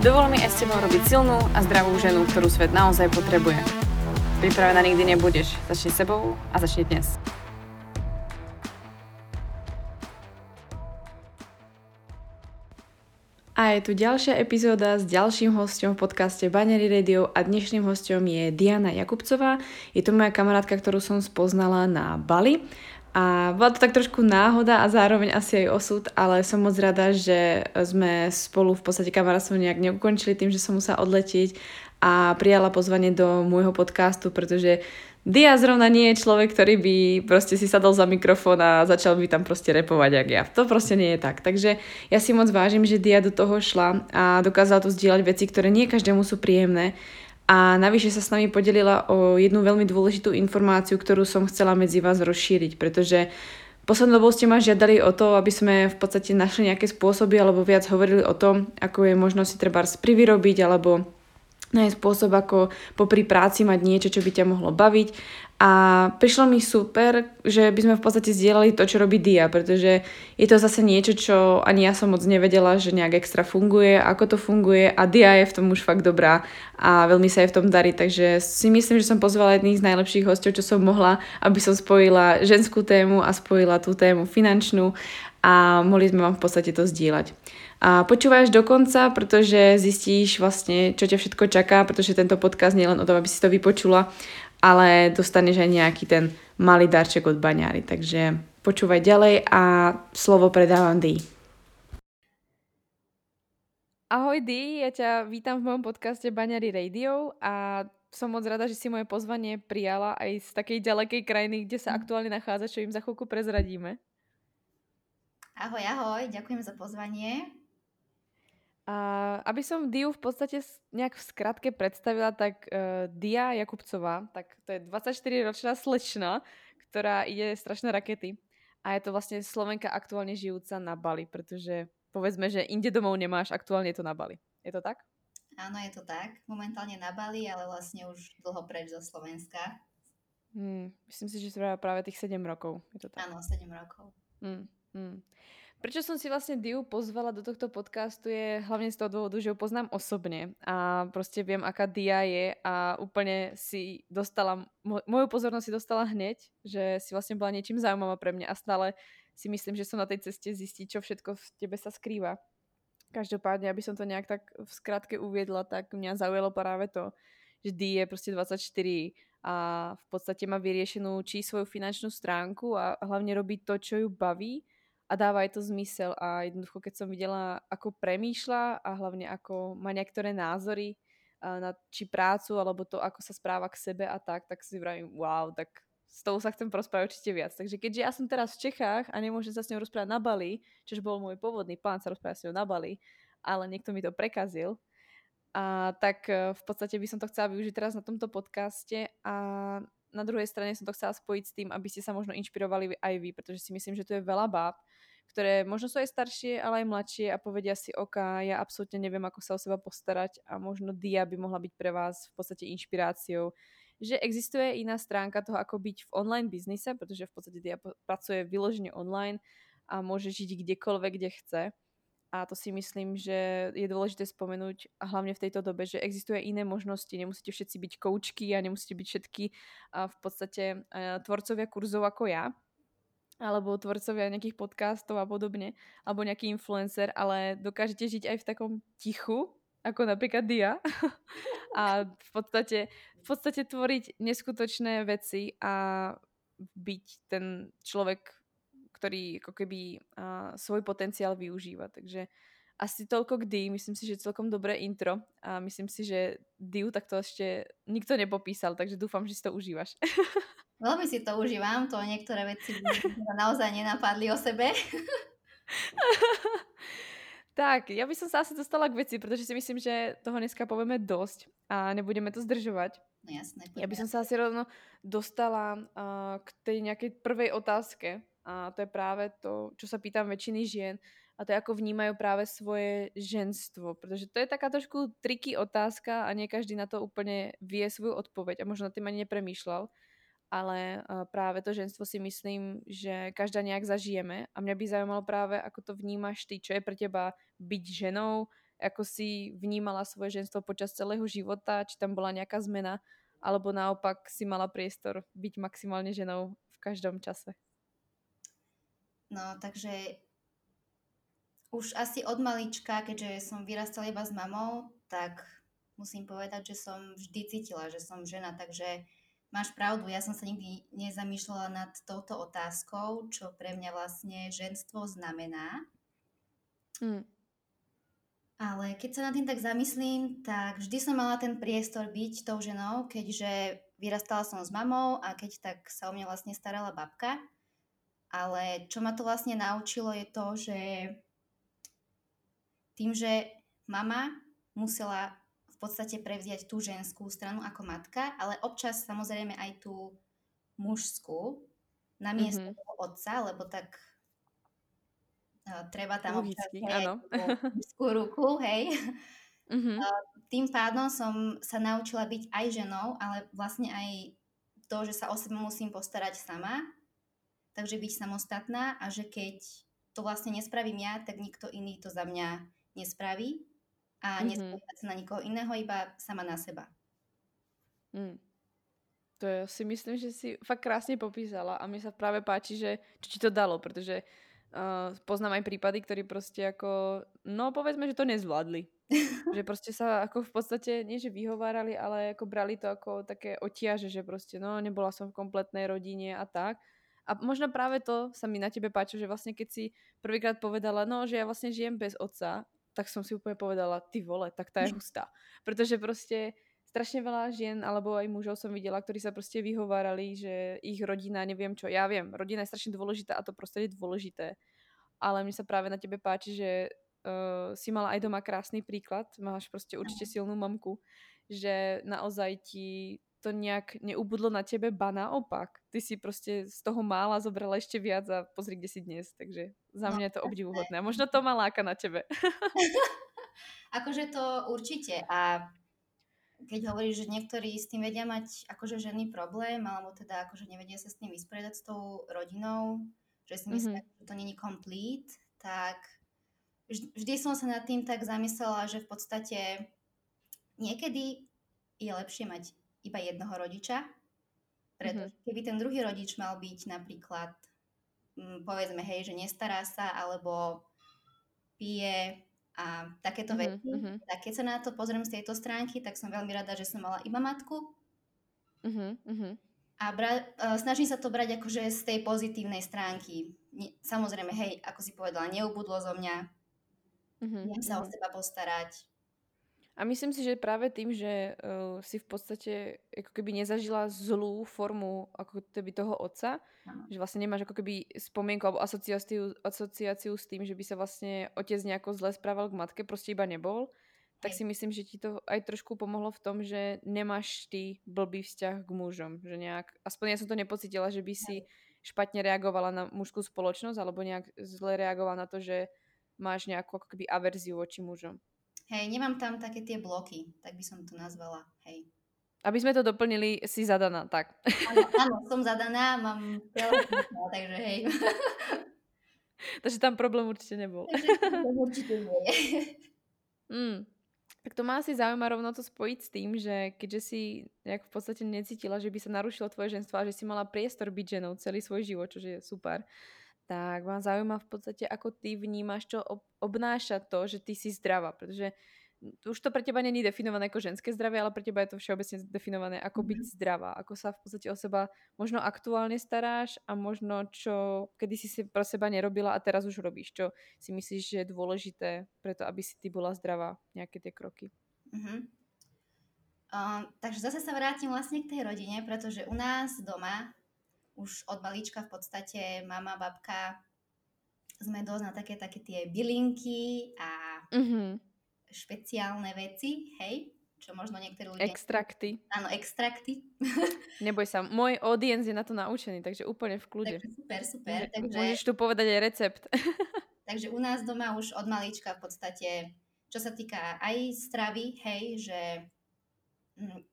Dovol mi aj s tebou robiť silnú a zdravú ženu, ktorú svet naozaj potrebuje. Pripravená nikdy nebudeš. Začni sebou a začni dnes. A je tu ďalšia epizóda s ďalším hostom v podcaste Banery Radio a dnešným hostom je Diana Jakubcová. Je to moja kamarátka, ktorú som spoznala na Bali a bola to tak trošku náhoda a zároveň asi aj osud, ale som moc rada, že sme spolu v podstate kamarátstvo nejak neukončili tým, že som musela odletieť a prijala pozvanie do môjho podcastu, pretože Dia zrovna nie je človek, ktorý by proste si sadol za mikrofón a začal by tam proste repovať, jak ja. To proste nie je tak. Takže ja si moc vážim, že Dia do toho šla a dokázala tu zdieľať veci, ktoré nie každému sú príjemné a navyše sa s nami podelila o jednu veľmi dôležitú informáciu, ktorú som chcela medzi vás rozšíriť, pretože Poslednou dobou ste ma žiadali o to, aby sme v podstate našli nejaké spôsoby alebo viac hovorili o tom, ako je možno si treba privyrobiť alebo nájsť spôsob, ako popri práci mať niečo, čo by ťa mohlo baviť. A prišlo mi super, že by sme v podstate zdieľali to, čo robí Dia, pretože je to zase niečo, čo ani ja som moc nevedela, že nejak extra funguje, ako to funguje. A Dia je v tom už fakt dobrá a veľmi sa jej v tom darí, takže si myslím, že som pozvala jedných z najlepších hostov, čo som mohla, aby som spojila ženskú tému a spojila tú tému finančnú. A mohli sme vám v podstate to zdieľať. A počúvaš do konca, pretože zistíš vlastne, čo ťa všetko čaká, pretože tento podcast nie je len o tom, aby si to vypočula, ale dostaneš aj nejaký ten malý darček od baňári. Takže počúvaj ďalej a slovo predávam Dee. Ahoj Dee, ja ťa vítam v mojom podcaste Baňary Radio a som moc rada, že si moje pozvanie prijala aj z takej ďalekej krajiny, kde sa aktuálne nachádza, čo im za chvíľku prezradíme. Ahoj, ahoj, ďakujem za pozvanie. A aby som Diu v podstate nejak v skratke predstavila, tak uh, Dia Jakubcová, tak to je 24-ročná slečna, ktorá ide strašné rakety. A je to vlastne Slovenka aktuálne žijúca na Bali, pretože povedzme, že inde domov nemáš, aktuálne je to na Bali. Je to tak? Áno, je to tak. Momentálne na Bali, ale vlastne už dlho preč zo Slovenska. Hmm, myslím si, že to práve tých 7 rokov. Je to tak? Áno, 7 rokov. Hmm, hmm. Prečo som si vlastne Diu pozvala do tohto podcastu je hlavne z toho dôvodu, že ju poznám osobne a proste viem, aká Dia je a úplne si dostala, moju pozornosť si dostala hneď, že si vlastne bola niečím zaujímavá pre mňa a stále si myslím, že som na tej ceste zistiť, čo všetko v tebe sa skrýva. Každopádne, aby som to nejak tak v skratke uviedla, tak mňa zaujalo práve to, že Dia je proste 24 a v podstate má vyriešenú či svoju finančnú stránku a hlavne robí to, čo ju baví a dáva aj to zmysel a jednoducho, keď som videla, ako premýšľa a hlavne ako má niektoré názory na či prácu, alebo to, ako sa správa k sebe a tak, tak si vravím, wow, tak s tou sa chcem porozprávať určite viac. Takže keďže ja som teraz v Čechách a nemôžem sa s ňou rozprávať na Bali, čož bol môj pôvodný plán sa rozprávať s ňou na Bali, ale niekto mi to prekazil, a tak e, v podstate by som to chcela využiť teraz na tomto podcaste a na druhej strane som to chcela spojiť s tým, aby ste sa možno inšpirovali aj vy, pretože si myslím, že tu je veľa báb, ktoré možno sú aj staršie, ale aj mladšie a povedia si, OK, ja absolútne neviem, ako sa o seba postarať a možno dia by mohla byť pre vás v podstate inšpiráciou, že existuje iná stránka toho, ako byť v online biznise, pretože v podstate dia pracuje vyložene online a môže žiť kdekoľvek, kde chce. A to si myslím, že je dôležité spomenúť, a hlavne v tejto dobe, že existuje iné možnosti. Nemusíte všetci byť koučky a nemusíte byť všetky a v podstate tvorcovia kurzov ako ja, alebo tvorcovia nejakých podcastov a podobne, alebo nejaký influencer, ale dokážete žiť aj v takom tichu, ako napríklad Dia a v podstate, v podstate tvoriť neskutočné veci a byť ten človek, ktorý ako keby uh, svoj potenciál využíva. Takže asi toľko k Dii, myslím si, že celkom dobré intro a myslím si, že Diu takto ešte nikto nepopísal, takže dúfam, že si to užívaš. Veľmi si to užívam, to niektoré veci naozaj nenapadli o sebe. Tak, ja by som sa asi dostala k veci, pretože si myslím, že toho dneska povieme dosť a nebudeme to zdržovať. No jasné. Ja by som sa asi rovno dostala uh, k tej nejakej prvej otázke. A to je práve to, čo sa pýtam väčšiny žien. A to je, ako vnímajú práve svoje ženstvo. Pretože to je taká trošku triky otázka a nie každý na to úplne vie svoju odpoveď. A možno tým ani nepremýšľal ale práve to ženstvo si myslím, že každá nejak zažijeme a mňa by zaujímalo práve, ako to vnímaš ty, čo je pre teba byť ženou, ako si vnímala svoje ženstvo počas celého života, či tam bola nejaká zmena, alebo naopak si mala priestor byť maximálne ženou v každom čase. No, takže už asi od malička, keďže som vyrastala iba s mamou, tak musím povedať, že som vždy cítila, že som žena, takže Máš pravdu, ja som sa nikdy nezamýšľala nad touto otázkou, čo pre mňa vlastne ženstvo znamená. Mm. Ale keď sa nad tým tak zamyslím, tak vždy som mala ten priestor byť tou ženou, keďže vyrastala som s mamou a keď tak sa o mňa vlastne starala babka. Ale čo ma to vlastne naučilo je to, že tým, že mama musela podstate prevziať tú ženskú stranu ako matka, ale občas samozrejme aj tú mužskú na miesto mm-hmm. toho otca, lebo tak uh, treba tam Logicky, občas mužskú ruku, hej. Mm-hmm. Uh, tým pádom som sa naučila byť aj ženou, ale vlastne aj to, že sa o seba musím postarať sama, takže byť samostatná a že keď to vlastne nespravím ja, tak nikto iný to za mňa nespraví a mm-hmm. sa na nikoho iného, iba sama na seba. Mm. To je, si myslím, že si fakt krásne popísala a mi sa práve páči, že čo ti to dalo, pretože uh, poznám aj prípady, ktorí proste ako, no povedzme, že to nezvládli. že proste sa ako v podstate, nie že vyhovárali, ale ako brali to ako také otiaže, že proste no nebola som v kompletnej rodine a tak. A možno práve to sa mi na tebe páči, že vlastne keď si prvýkrát povedala, no, že ja vlastne žijem bez otca tak som si úplne povedala, ty vole, tak tá je hustá. Pretože proste strašne veľa žien alebo aj mužov som videla, ktorí sa proste vyhovárali, že ich rodina, neviem čo, ja viem, rodina je strašne dôležitá a to proste je dôležité. Ale mne sa práve na tebe páči, že uh, si mala aj doma krásny príklad, máš proste určite silnú mamku, že naozaj ti to nejak neubudlo na tebe, ba naopak. Ty si proste z toho mála zobrala ešte viac a pozri, kde si dnes. Takže za no, mňa je to obdivuhodné. A možno to má láka na tebe. akože to určite. A keď hovoríš, že niektorí s tým vedia mať akože žený problém, alebo teda akože nevedia sa s tým vysporiadať s tou rodinou, že si myslia, mm-hmm. že to není complete, tak vždy som sa nad tým tak zamyslela, že v podstate niekedy je lepšie mať iba jednoho rodiča, pretože mm-hmm. keby ten druhý rodič mal byť napríklad, m, mm, povedzme, hej, že nestará sa, alebo pije a takéto mm-hmm. veci, mm-hmm. tak keď sa na to pozriem z tejto stránky, tak som veľmi rada, že som mala iba matku. Mm-hmm. A bra- snažím sa to brať akože z tej pozitívnej stránky. Ne- samozrejme, hej, ako si povedala, neubudlo zo mňa. Mm-hmm. Viem sa o mhm. seba postarať. A myslím si, že práve tým, že uh, si v podstate ako keby nezažila zlú formu ako keby toho otca, ano. že vlastne nemáš ako keby spomienku alebo asociáciu, asociáciu s tým, že by sa vlastne otec nejako zle správal k matke, proste iba nebol, tak si myslím, že ti to aj trošku pomohlo v tom, že nemáš ty blbý vzťah k mužom. Že nejak, aspoň ja som to nepocitila, že by si špatne reagovala na mužskú spoločnosť alebo nejak zle reagovala na to, že máš nejakú ako keby averziu voči mužom. Hej, nemám tam také tie bloky, tak by som to nazvala, hej. Aby sme to doplnili, si zadaná, tak. Áno, áno som zadaná, mám takže hej. takže tam problém určite nebol. Takže určite nie. Mm. Tak to má asi zaujíma rovno to spojiť s tým, že keďže si nejak v podstate necítila, že by sa narušilo tvoje ženstvo a že si mala priestor byť ženou celý svoj život, čo je super, tak ma zaujíma v podstate, ako ty vnímaš, čo obnáša to, že ty si zdravá, pretože už to pre teba není definované ako ženské zdravie, ale pre teba je to všeobecne definované ako byť mhm. zdravá, ako sa v podstate o seba možno aktuálne staráš a možno čo kedy si si pro seba nerobila a teraz už robíš, čo si myslíš, že je dôležité preto, aby si ty bola zdravá, nejaké tie kroky. Uh-huh. Uh, takže zase sa vrátim vlastne k tej rodine, pretože u nás doma už od malička v podstate mama, babka sme dosť na také, také tie bylinky a mm-hmm. špeciálne veci, hej, čo možno niektorí ľudia... Extrakty. Áno, extrakty. Neboj sa, môj audience je na to naučený, takže úplne v kľude. Takže super, super. Takže... Môžeš tu povedať aj recept. takže u nás doma už od malička v podstate, čo sa týka aj stravy, hej, že hm,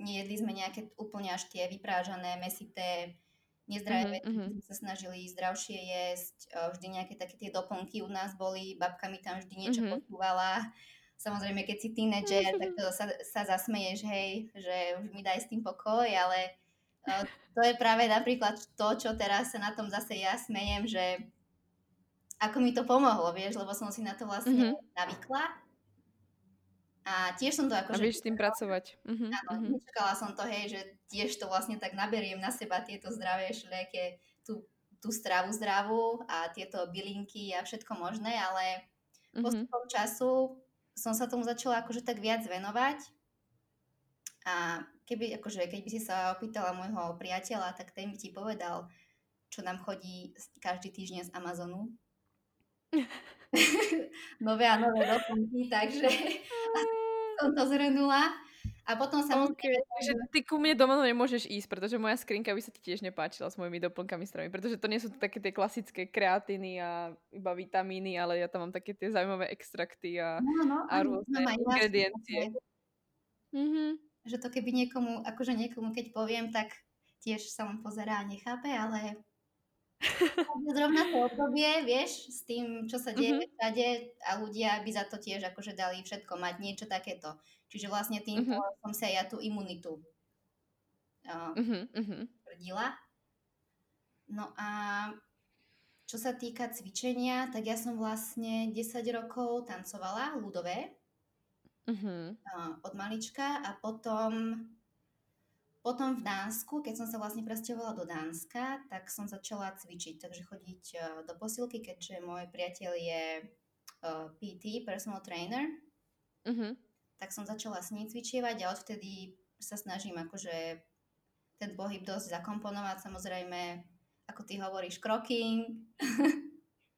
nejedli sme nejaké úplne až tie vyprážané, mesité, nezdravé mm-hmm. veci, sme sa snažili zdravšie jesť, vždy nejaké také tie doplnky u nás boli, babka mi tam vždy niečo mm-hmm. posúvala, Samozrejme, keď si tínedžer, tak to sa, sa zasmeješ, hej, že už mi daj s tým pokoj, ale uh, to je práve napríklad to, čo teraz sa na tom zase ja smejem, že ako mi to pomohlo, vieš, lebo som si na to vlastne mm-hmm. navykla. A tiež som to ako... A vieš s tým pracovať. Mm-hmm. Áno, mm-hmm. nečakala som to, hej, že tiež to vlastne tak naberiem na seba tieto zdravé šľaké, tú, tú stravu zdravú a tieto bylinky a všetko možné, ale mm-hmm. postupom času som sa tomu začala akože tak viac venovať. A keby, akože, keď by si sa opýtala môjho priateľa, tak ten by ti povedal, čo nám chodí každý týždeň z Amazonu. nové a nové doplnky, takže som to zhrnula. A potom sa okay. Takže ty ku mne doma nemôžeš ísť, pretože moja skrinka by sa ti tiež nepáčila s mojimi doplnkami stravy, pretože to nie sú také tie klasické kreatiny a iba vitamíny, ale ja tam mám také tie zaujímavé extrakty a, no, no, a rôzne ingrediencie. Mm-hmm. Že to keby niekomu, akože niekomu keď poviem, tak tiež sa mu pozerá a nechápe, ale zrovna to obdobie, vieš, s tým, čo sa deje mm-hmm. všade a ľudia by za to tiež akože dali všetko mať niečo takéto. Čiže vlastne tým uh-huh. som sa ja tú imunitu uh, uh-huh, tvrdila. No a čo sa týka cvičenia, tak ja som vlastne 10 rokov tancovala ľudové uh-huh. uh, od malička a potom potom v Dánsku, keď som sa vlastne presťahovala do Dánska, tak som začala cvičiť, takže chodiť uh, do posilky, keďže môj priateľ je uh, PT, personal trainer. Uh-huh tak som začala s ním cvičievať a odvtedy sa snažím akože ten pohyb dosť zakomponovať. Samozrejme, ako ty hovoríš, kroking.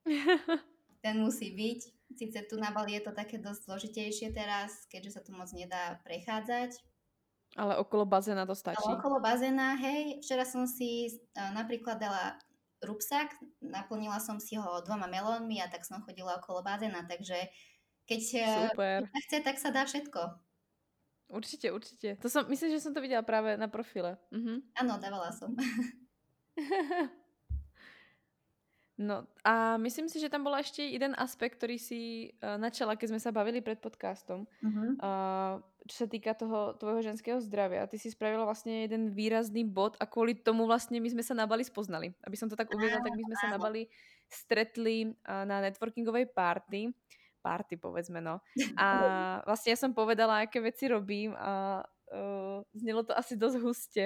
ten musí byť. Sice tu na Bali je to také dosť zložitejšie teraz, keďže sa tu moc nedá prechádzať. Ale okolo bazéna to stačí. Ale okolo bazéna, hej. Včera som si uh, napríklad dala rúbsak, naplnila som si ho dvoma melónmi a tak som chodila okolo bazéna, takže keď eh, Super. chce, tak sa dá všetko. Určite, určite. To som, myslím, že som to videla práve na profile. Mhm. Áno, dávala som. no a myslím si, že tam bol ešte jeden aspekt, ktorý si uh, načala, keď sme sa bavili pred podcastom. Uh-huh. Uh, čo sa týka toho tvojho ženského zdravia. Ty si spravila vlastne jeden výrazný bod a kvôli tomu vlastne my sme sa na Bali spoznali. Aby som to tak uviedla, tak my sme sa na Bali stretli na networkingovej party party, povedzme, no. A vlastne ja som povedala, aké veci robím a uh, znelo to asi dosť huste.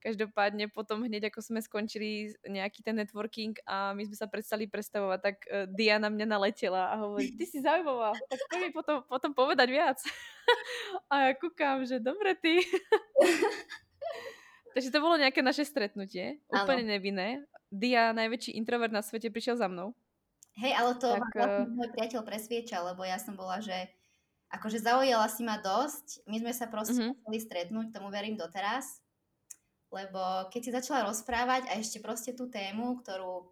Každopádne potom hneď, ako sme skončili nejaký ten networking a my sme sa prestali predstavovať, tak uh, Diana mňa naletela a hovorí, ty si zaujímavá, tak poď mi potom, potom povedať viac. a ja kúkam, že dobre ty. Takže to bolo nejaké naše stretnutie, úplne nevinné. Dia, najväčší introvert na svete, prišiel za mnou. Hej, ale to tak, vlastne môj priateľ presviečal, lebo ja som bola, že akože zaujala si ma dosť. My sme sa proste uh-huh. chceli stretnúť, tomu verím doteraz. Lebo keď si začala rozprávať a ešte proste tú tému, ktorú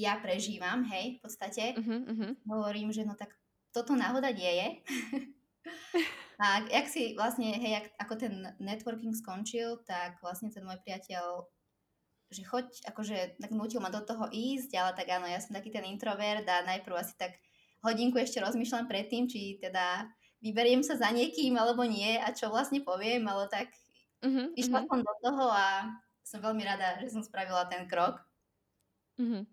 ja prežívam, hej, v podstate, uh-huh. hovorím, že no tak toto náhoda nie je. a jak si vlastne, hej, jak, ako ten networking skončil, tak vlastne ten môj priateľ že choď, akože tak nutil ma do toho ísť, ale tak áno, ja som taký ten introvert a najprv asi tak hodinku ešte rozmýšľam predtým, či teda vyberiem sa za niekým alebo nie a čo vlastne poviem, ale tak uh-huh, išla uh-huh. som do toho a som veľmi rada, že som spravila ten krok. Uh-huh.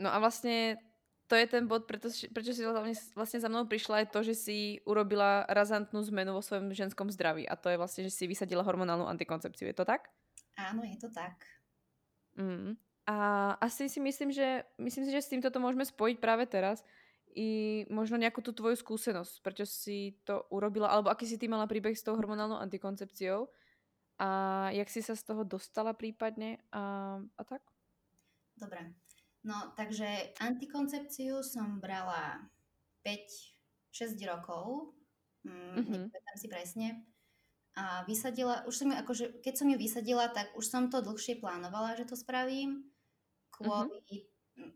No a vlastne to je ten bod, preto, prečo si vlastne za mnou prišla, je to, že si urobila razantnú zmenu vo svojom ženskom zdraví. A to je vlastne, že si vysadila hormonálnu antikoncepciu. Je to tak? Áno, je to tak. Mm. A asi si myslím, že myslím si, že s týmto to môžeme spojiť práve teraz i možno nejakú tú tvoju skúsenosť, prečo si to urobila, alebo aký si ty mala príbeh s tou hormonálnou antikoncepciou a jak si sa z toho dostala prípadne a, a tak? Dobre. No, takže antikoncepciu som brala 5-6 rokov, mm, mm-hmm. si presne. A vysadila, už som ju, akože, keď som ju vysadila, tak už som to dlhšie plánovala, že to spravím. Kvôli mm-hmm.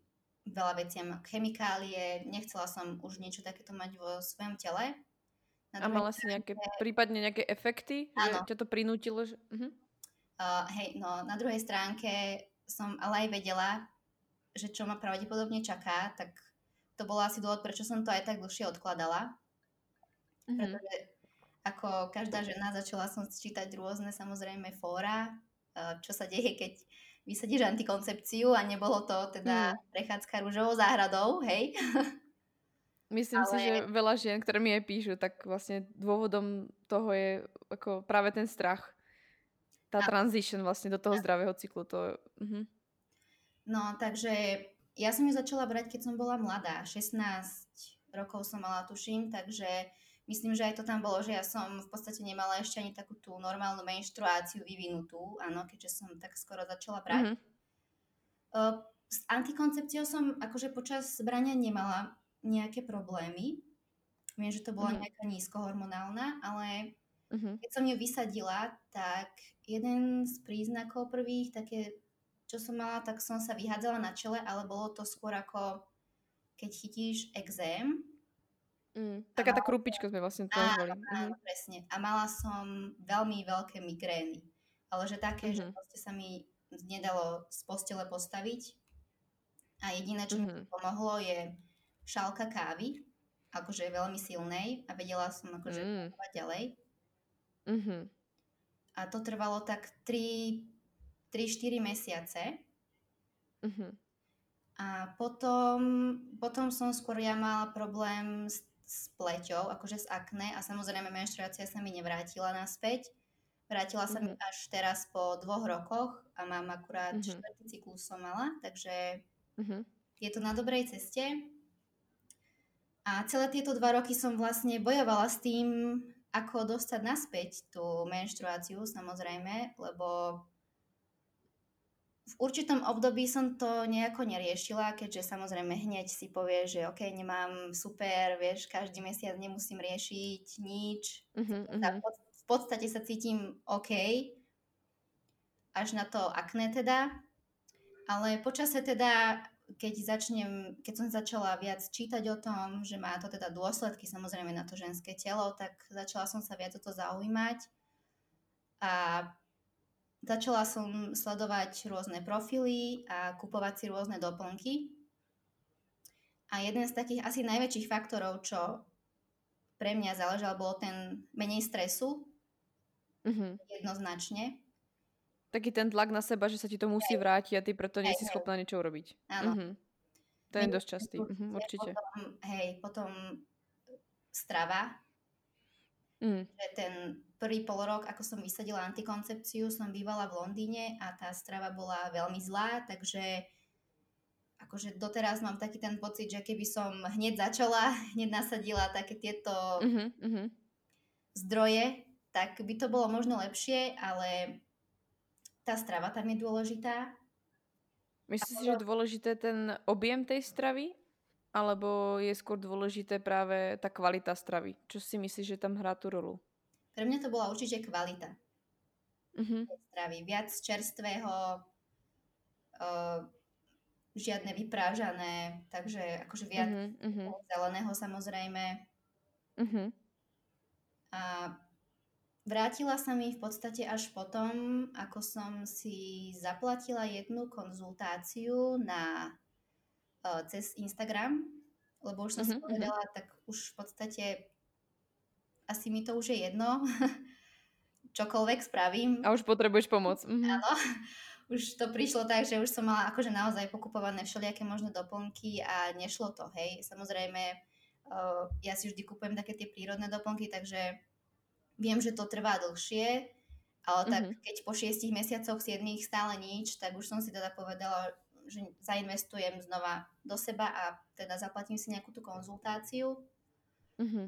veľa veciam, chemikálie, nechcela som už niečo takéto mať vo svojom tele. Na a mala si nejaké, prípadne nejaké efekty? Áno. Že ťa to prinútilo? Že... Uh-huh. Uh, hej, no na druhej stránke som ale aj vedela, že čo ma pravdepodobne čaká, tak to bol asi dôvod, prečo som to aj tak dlhšie odkladala. Mm-hmm. Pretože ako každá žena začala som čítať rôzne samozrejme fóra, čo sa deje, keď vysadíš antikoncepciu a nebolo to teda mm. prechádzka rúžovou záhradou, hej? Myslím Ale... si, že veľa žien, ktoré mi aj píšu, tak vlastne dôvodom toho je ako práve ten strach. Tá a... transition vlastne do toho a... zdravého cyklu. To... Uh-huh. No, takže ja som ju začala brať, keď som bola mladá. 16 rokov som mala, tuším, takže myslím, že aj to tam bolo, že ja som v podstate nemala ešte ani takú tú normálnu menštruáciu vyvinutú, áno, keďže som tak skoro začala brať. Mm-hmm. Uh, s antikoncepciou som akože počas brania nemala nejaké problémy. Viem, že to bola mm-hmm. nejaká nízkohormonálna, ale mm-hmm. keď som ju vysadila, tak jeden z príznakov prvých, také čo som mala, tak som sa vyhádzala na čele, ale bolo to skôr ako keď chytíš exém. Mm, taká tá krupička sme vlastne to Áno, áno, mhm. presne. A mala som veľmi veľké migrény. Ale že také, mm-hmm. že mhm. proste sa mi nedalo z postele postaviť. A jediné, čo mm-hmm. mi mhm. pomohlo, je šálka kávy, akože veľmi silnej a vedela som akože mm. ďalej. Mm-hmm. A to trvalo tak 3, 3-4 mesiace. Uh-huh. A potom, potom som skôr ja mala problém s, s pleťou, akože s akné a samozrejme menštruácia sa mi nevrátila naspäť. Vrátila sa uh-huh. mi až teraz po dvoch rokoch a mám akurát uh-huh. štvrtý cyklus som mala, takže uh-huh. je to na dobrej ceste. A celé tieto dva roky som vlastne bojovala s tým, ako dostať naspäť tú menštruáciu, samozrejme, lebo v určitom období som to nejako neriešila, keďže samozrejme hneď si povie, že ok, nemám super, vieš, každý mesiac nemusím riešiť nič. Uh-huh, uh-huh. V podstate sa cítim OK, až na to akné teda. Ale počase teda, keď začnem, keď som začala viac čítať o tom, že má to teda dôsledky samozrejme na to ženské telo, tak začala som sa viac o to zaujímať. A Začala som sledovať rôzne profily a kupovať si rôzne doplnky. A jeden z takých asi najväčších faktorov, čo pre mňa záležal, bol ten menej stresu. Mm-hmm. Jednoznačne. Taký ten tlak na seba, že sa ti to musí vrátiť a ty preto nie si schopná niečo urobiť. Áno. Mm-hmm. To je dosť častý. Mm-hmm, určite. Potom, hej, potom strava. Mm. Že ten prvý pol rok, ako som vysadila antikoncepciu, som bývala v Londýne a tá strava bola veľmi zlá, takže akože doteraz mám taký ten pocit, že keby som hneď začala, hneď nasadila také tieto uh-huh, zdroje, tak by to bolo možno lepšie, ale tá strava tam je dôležitá. Myslíš si, že je dôležité ten objem tej stravy? Alebo je skôr dôležité práve tá kvalita stravy? Čo si myslíš, že tam hrá tú rolu? Pre mňa to bola určite kvalita uh-huh. stravy. Viac čerstvého, uh, žiadne vyprážané, takže akože viac uh-huh, zeleného samozrejme. Uh-huh. A vrátila sa mi v podstate až potom, ako som si zaplatila jednu konzultáciu na, uh, cez Instagram, lebo už som uh-huh, si povedala, uh-huh. tak už v podstate asi mi to už je jedno, čokoľvek spravím. A už potrebuješ pomoc. Mhm. Áno, už to prišlo tak, že už som mala akože naozaj pokupované všelijaké možné doplnky a nešlo to, hej. Samozrejme, ja si vždy kupujem také tie prírodné doplnky, takže viem, že to trvá dlhšie, ale tak mm-hmm. keď po šiestich mesiacoch, siedmých stále nič, tak už som si teda povedala, že zainvestujem znova do seba a teda zaplatím si nejakú tú konzultáciu. Mm-hmm.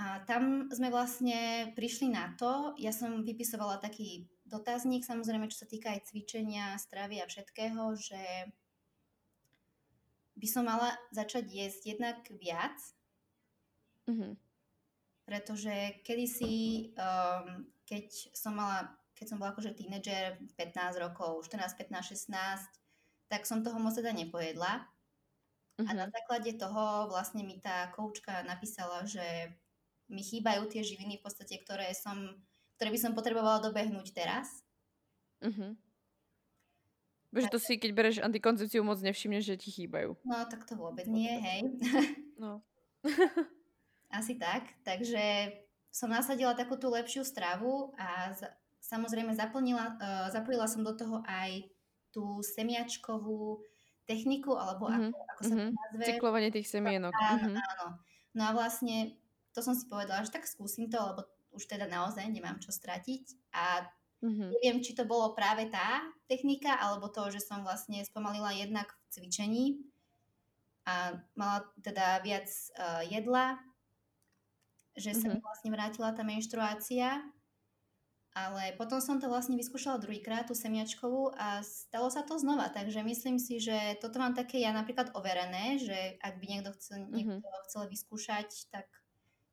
A tam sme vlastne prišli na to, ja som vypisovala taký dotazník, samozrejme, čo sa týka aj cvičenia, stravy a všetkého, že by som mala začať jesť jednak viac, Mhm. pretože kedysi, um, keď som mala, keď som bola akože tínedžer, 15 rokov, 14, 15, 16, tak som toho moc teda nepojedla. A na Mhm. základe toho vlastne mi tá koučka napísala, že mi chýbajú tie živiny v podstate, ktoré som, ktoré by som potrebovala dobehnúť teraz. Mhm. Bože, to si, keď bereš antikoncepciu, moc nevšimneš, že ti chýbajú. No tak to vôbec nie, hej. No. Asi tak. Takže som nasadila takú tú lepšiu stravu a z, samozrejme zaplnila, uh, zapojila som do toho aj tú semiačkovú techniku, alebo Mhm, ako, ako sa to mhm. nazve. Cyklovanie tých semienok. Áno, Mhm. áno. No a vlastne to som si povedala, že tak skúsim to, lebo už teda naozaj nemám čo stratiť. A Mhm. neviem, či to bolo práve tá technika, alebo to, že som vlastne spomalila jednak v cvičení a mala teda viac uh, jedla, že sa mi Mhm. vlastne vrátila tá menštruácia. Ale potom som to vlastne vyskúšala druhýkrát, tú semiačkovú a stalo sa to znova. Takže myslím si, že toto mám také ja napríklad overené, že ak by niekto chcel, niekto chcel vyskúšať, tak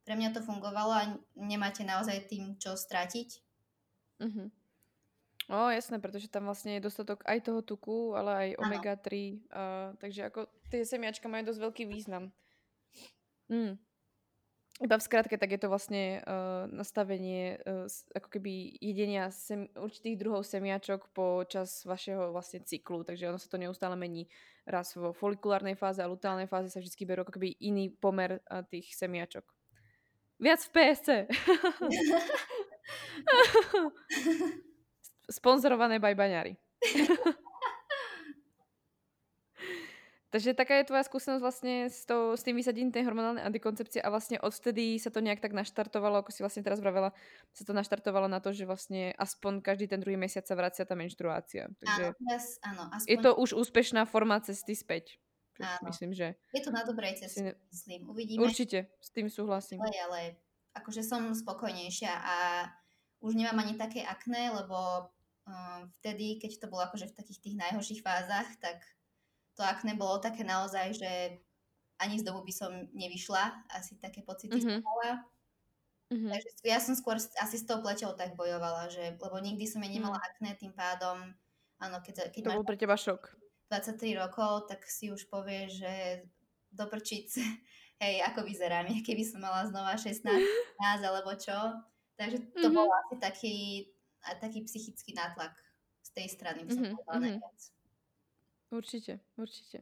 pre mňa to fungovalo a nemáte naozaj tým čo stratiť. Mhm. O, jasné, pretože tam vlastne je dostatok aj toho tuku, ale aj Áno. omega-3. Uh, takže ako tie semiačka majú dosť veľký význam. Mm. Iba v skratke, tak je to vlastne uh, nastavenie uh, ako keby jedenia sem, určitých druhov semiačok počas vašeho vlastne cyklu, takže ono sa to neustále mení. Raz vo folikulárnej fáze a luteálnej fáze sa vždy berú ako keby iný pomer uh, tých semiačok. Viac v PSC. Sponzorované by Baňári. Takže taká je tvoja skúsenosť vlastne s, to, s tým vysadením tej hormonálnej antikoncepcie a vlastne odvtedy sa to nejak tak naštartovalo, ako si vlastne teraz vravela, sa to naštartovalo na to, že vlastne aspoň každý ten druhý mesiac sa vracia tá menštruácia. Takže Áno, teraz, áno, aspoň je to už úspešná forma cesty späť. Čo Áno. myslím, že je to na dobrej ceste, si- myslím. Uvidíme, určite s tým súhlasím. ďalej, ale akože som spokojnejšia a už nemám ani také akné, lebo um, vtedy, keď to bolo akože v takých tých najhorších fázach, tak to akné bolo také naozaj, že ani z domu by som nevyšla, asi také pocity Mhm. som mala. Mhm. Takže ja som skôr asi s tou pleťou tak bojovala, že, lebo nikdy som ja nemala akné, tým pádom, áno, keď, keď To máš bol pre teba šok. 23 rokov, tak si už povieš, že doprčiť, hej, ako vyzerám, keby som mala znova 16, 15 alebo čo. Takže to Mhm. bol asi taký, taký psychický nátlak z tej strany, by som Mhm, povedala mhm. najviac. Určite, určite.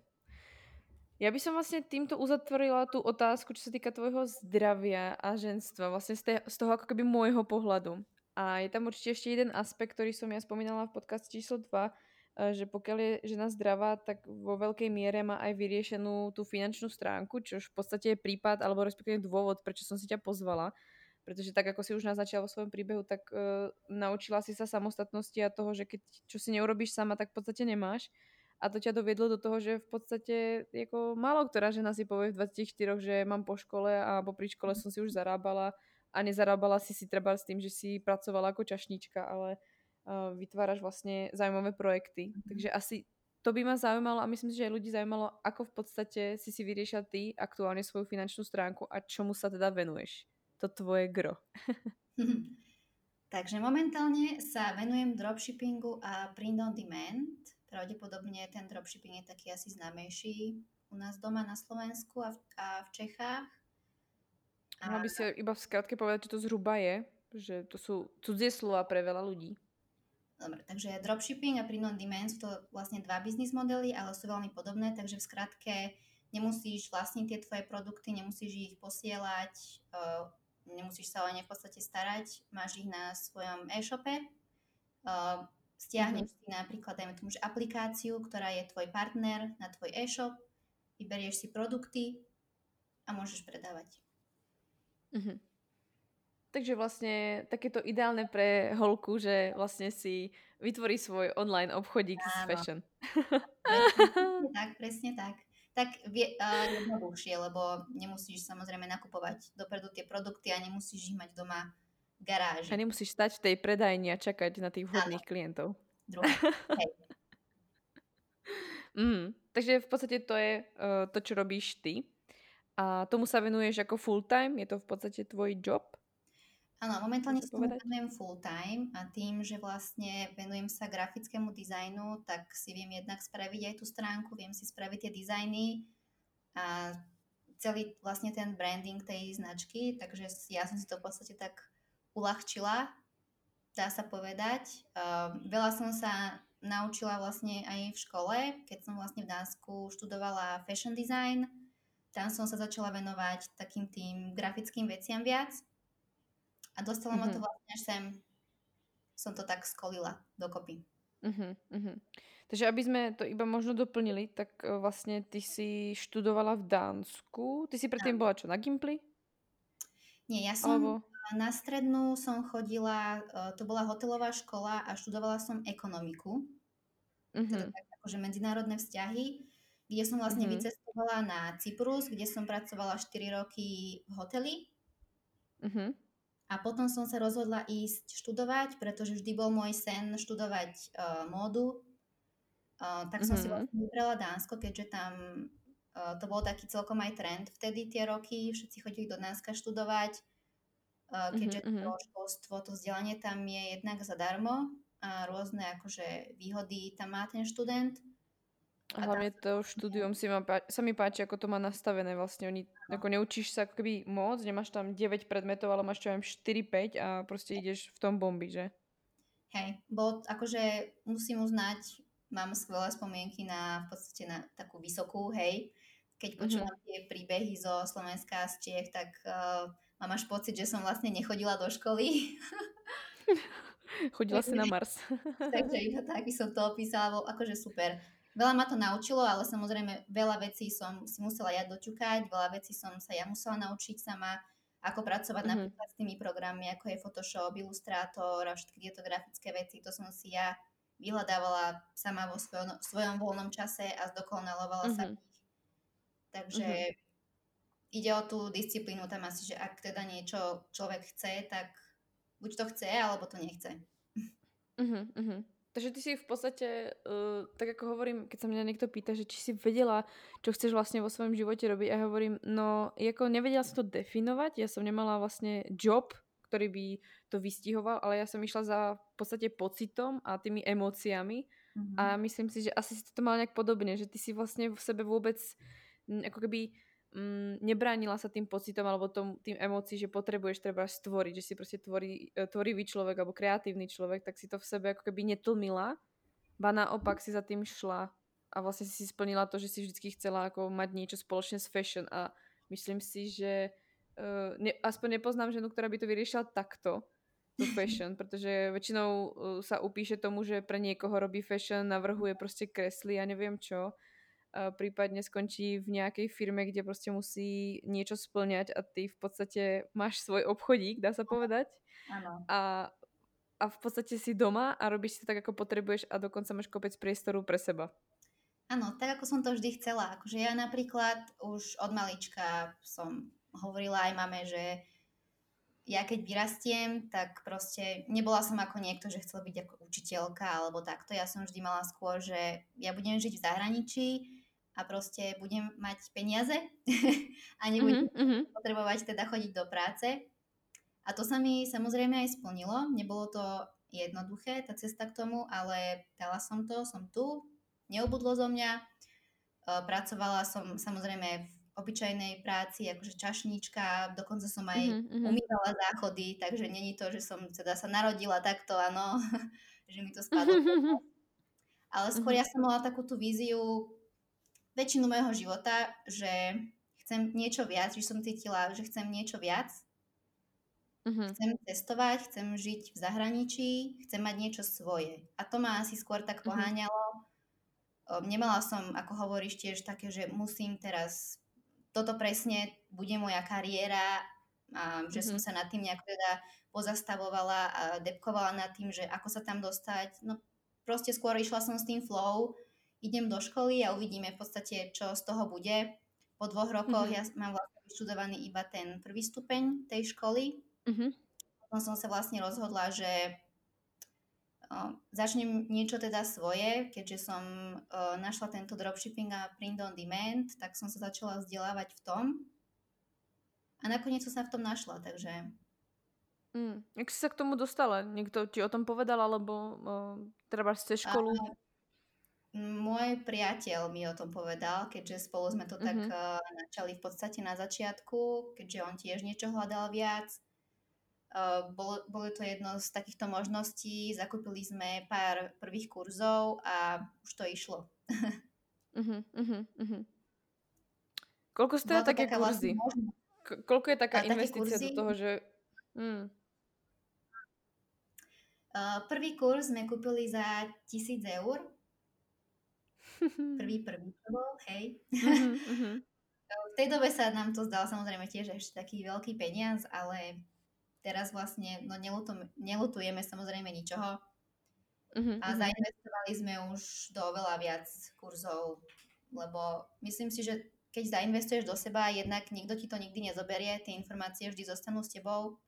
Ja by som vlastne týmto uzatvorila tú otázku, čo sa týka tvojho zdravia a ženstva, vlastne z, te- z toho ako keby môjho pohľadu. A je tam určite ešte jeden aspekt, ktorý som ja spomínala v podcaste číslo 2, eh, že pokiaľ je žena zdravá, tak vo veľkej miere má aj vyriešenú tú finančnú stránku, čo v podstate je prípad, alebo respektíve dôvod, prečo som si ťa pozvala. Pretože tak, ako si už naznačila vo svojom príbehu, tak uh, naučila si sa samostatnosti a toho, že keď čo si neurobíš sama, tak v podstate nemáš. A to ťa doviedlo do toho, že v podstate ako málo ktorá žena si povie v 24, že mám po škole a popri škole som si už zarábala a nezarábala si si treba s tým, že si pracovala ako čašnička, ale vytváraš vlastne zaujímavé projekty. Takže asi to by ma zaujímalo a myslím si, že aj ľudí zaujímalo, ako v podstate si si vyriešila ty aktuálne svoju finančnú stránku a čomu sa teda venuješ. To tvoje gro. Takže momentálne sa venujem dropshippingu a print on demand. Pravdepodobne ten dropshipping je taký asi známejší u nás doma na Slovensku a v, a v Čechách. Mohla by si iba v skratke povedať, čo to zhruba je? Že to sú cudzie slova pre veľa ľudí. Dobre, takže dropshipping a print on demand sú to vlastne dva biznis modely, ale sú veľmi podobné, takže v skratke nemusíš vlastniť tie tvoje produkty, nemusíš ich posielať, uh, nemusíš sa o ne v podstate starať, máš ich na svojom e-shope, uh, stiahneš mm-hmm. si napríklad, dajme tomu, že aplikáciu, ktorá je tvoj partner na tvoj e-shop, vyberieš si produkty a môžeš predávať. Mhm. Takže vlastne takéto ideálne pre holku, že vlastne si vytvorí svoj online obchodík s Áno. fashion. Presne tak, presne tak. Tak vie, uh, jednoduchšie, lebo nemusíš samozrejme nakupovať dopredu tie produkty a nemusíš ich mať doma v garáži. A nemusíš stať v tej predajni a čakať na tých vhodných klientov. Druhé. Hej. Mm, takže v podstate to je uh, to, čo robíš ty. A tomu sa venuješ ako full time? Je to v podstate tvoj job? Áno, momentálne sa venujem full time a tým, že vlastne venujem sa grafickému dizajnu, tak si viem jednak spraviť aj tú stránku, viem si spraviť tie dizajny a celý vlastne ten branding tej značky, takže ja som si to v podstate tak uľahčila, dá sa povedať. Uh, veľa som sa naučila vlastne aj v škole, keď som vlastne v Dánsku študovala fashion design, tam som sa začala venovať takým tým grafickým veciam viac a dostala mm-hmm. ma to mhm. vlastne až sem, som to tak skolila dokopy. Uh-huh, uh-huh. Takže aby sme to iba možno doplnili, tak uh, vlastne ty si študovala v Dánsku. Ty si predtým bola čo, na Gimply? Nie, ja som Alebo... na strednú som chodila, uh, to bola hotelová škola a študovala som ekonomiku. Uh-huh. Teda tak akože medzinárodné vzťahy kde som vlastne mm-hmm. vycestovala na Cyprus, kde som pracovala 4 roky v hoteli. Mm-hmm. A potom som sa rozhodla ísť študovať, pretože vždy bol môj sen študovať uh, módu. Uh, tak som mm-hmm. si vlastne vybrala Dánsko, keďže tam uh, to bol taký celkom aj trend vtedy tie roky. Všetci chodili do Dánska študovať, uh, keďže mm-hmm. to školstvo, to vzdelanie tam je jednak zadarmo a rôzne akože výhody tam má ten študent. A hlavne to štúdium si ma sa mi páči, ako to má nastavené vlastne. Oni, ako neučíš sa ako keby moc, nemáš tam 9 predmetov, ale máš čo 4-5 a proste ideš v tom bomby, že? Hej, bo akože musím uznať, mám skvelé spomienky na v podstate na takú vysokú, hej. Keď mhm. počúvam mm-hmm. tie príbehy zo Slovenska, z Čiech, tak uh, mám až pocit, že som vlastne nechodila do školy. Chodila si na Mars. takže iba tak by som to opísala, bol akože super. Veľa ma to naučilo, ale samozrejme veľa vecí som si musela ja doťukať, veľa vecí som sa ja musela naučiť sama, ako pracovať mm-hmm. napríklad s tými programy, ako je Photoshop, Illustrator a všetky tieto grafické veci, to som si ja vyhľadávala sama vo svojom, svojom voľnom čase a zdokonalovala mm-hmm. sa v nich. Takže mm-hmm. ide o tú disciplínu tam asi, že ak teda niečo človek chce, tak buď to chce, alebo to nechce. Uh-huh, Takže ty si v podstate, uh, tak ako hovorím, keď sa mňa niekto pýta, že či si vedela, čo chceš vlastne vo svojom živote robiť, a ja hovorím, no, ako nevedela som to definovať, ja som nemala vlastne job, ktorý by to vystihoval, ale ja som išla za v podstate pocitom a tými emóciami mm-hmm. a myslím si, že asi si to mala nejak podobne, že ty si vlastne v sebe vôbec ako keby mm, nebránila sa tým pocitom alebo tom, tým emócií, že potrebuješ treba stvoriť, že si proste tvorí, e, tvorivý človek alebo kreatívny človek, tak si to v sebe ako keby netlmila, ba naopak si za tým šla a vlastne si splnila to, že si vždy chcela ako mať niečo spoločne s fashion a myslím si, že uh, ne, aspoň nepoznám ženu, ktorá by to vyriešila takto, to fashion, pretože väčšinou uh, sa upíše tomu, že pre niekoho robí fashion, navrhuje proste kresly a neviem čo prípadne skončí v nejakej firme, kde proste musí niečo splňať a ty v podstate máš svoj obchodík, dá sa povedať. Áno. A, a v podstate si doma a robíš si tak, ako potrebuješ a dokonca máš kopec priestoru pre seba. Áno, tak ako som to vždy chcela. Akože ja napríklad už od malička som hovorila aj mame, že ja keď vyrastiem, tak proste nebola som ako niekto, že chcel byť ako učiteľka alebo takto. Ja som vždy mala skôr, že ja budem žiť v zahraničí, a proste budem mať peniaze a nebudem mm-hmm. potrebovať teda chodiť do práce. A to sa mi samozrejme aj splnilo. Nebolo to jednoduché, tá cesta k tomu, ale dala som to, som tu, neobudlo zo mňa. E, pracovala som samozrejme v obyčajnej práci, akože čašníčka, dokonca som aj mm-hmm. umývala záchody, takže není to, že som teda sa narodila takto, áno, že mi to spadlo. Ale skôr mm-hmm. ja som mala takú tú víziu väčšinu môjho života, že chcem niečo viac, že som cítila, že chcem niečo viac. Uh-huh. Chcem testovať, chcem žiť v zahraničí, chcem mať niečo svoje. A to ma asi skôr tak mhm. poháňalo. Uh-huh. Nemala som, ako hovoríš tiež, také, že musím teraz, toto presne bude moja kariéra, a že uh-huh. som sa nad tým nejak teda pozastavovala a depkovala nad tým, že ako sa tam dostať. No proste skôr išla som s tým flow idem do školy a uvidíme v podstate, čo z toho bude. Po dvoch rokoch mm-hmm. ja mám vlastne vyštudovaný iba ten prvý stupeň tej školy. Mm-hmm. Potom som sa vlastne rozhodla, že začnem niečo teda svoje, keďže som uh, našla tento dropshipping a print on demand, tak som sa začala vzdelávať v tom. A nakoniec som sa v tom našla, takže... Mm. Jak si sa k tomu dostala? Niekto ti o tom povedal, alebo uh, treba ste školu? Uh, môj priateľ mi o tom povedal, keďže spolu sme to mm-hmm. tak uh, načali v podstate na začiatku, keďže on tiež niečo hľadal viac Uh, bolo, bolo to jedno z takýchto možností. Zakúpili sme pár prvých kurzov a už to išlo. uh-huh, uh-huh, uh-huh. Koľko stojí také kurzy? Vlastne koľko je taká a investícia do toho, že... Mm. Uh, prvý kurz sme kúpili za tisíc eur. Prvý, prvý to bol, hej. Uh-huh, uh-huh. V tej dobe sa nám to zdalo samozrejme tiež ešte taký veľký peniaz, ale teraz vlastne no nelutujeme, nelutujeme samozrejme ničoho. Uh-huh, a zainvestovali sme už do veľa viac kurzov, lebo myslím si, že keď zainvestuješ do seba, jednak nikto ti to nikdy nezoberie, tie informácie vždy zostanú s tebou.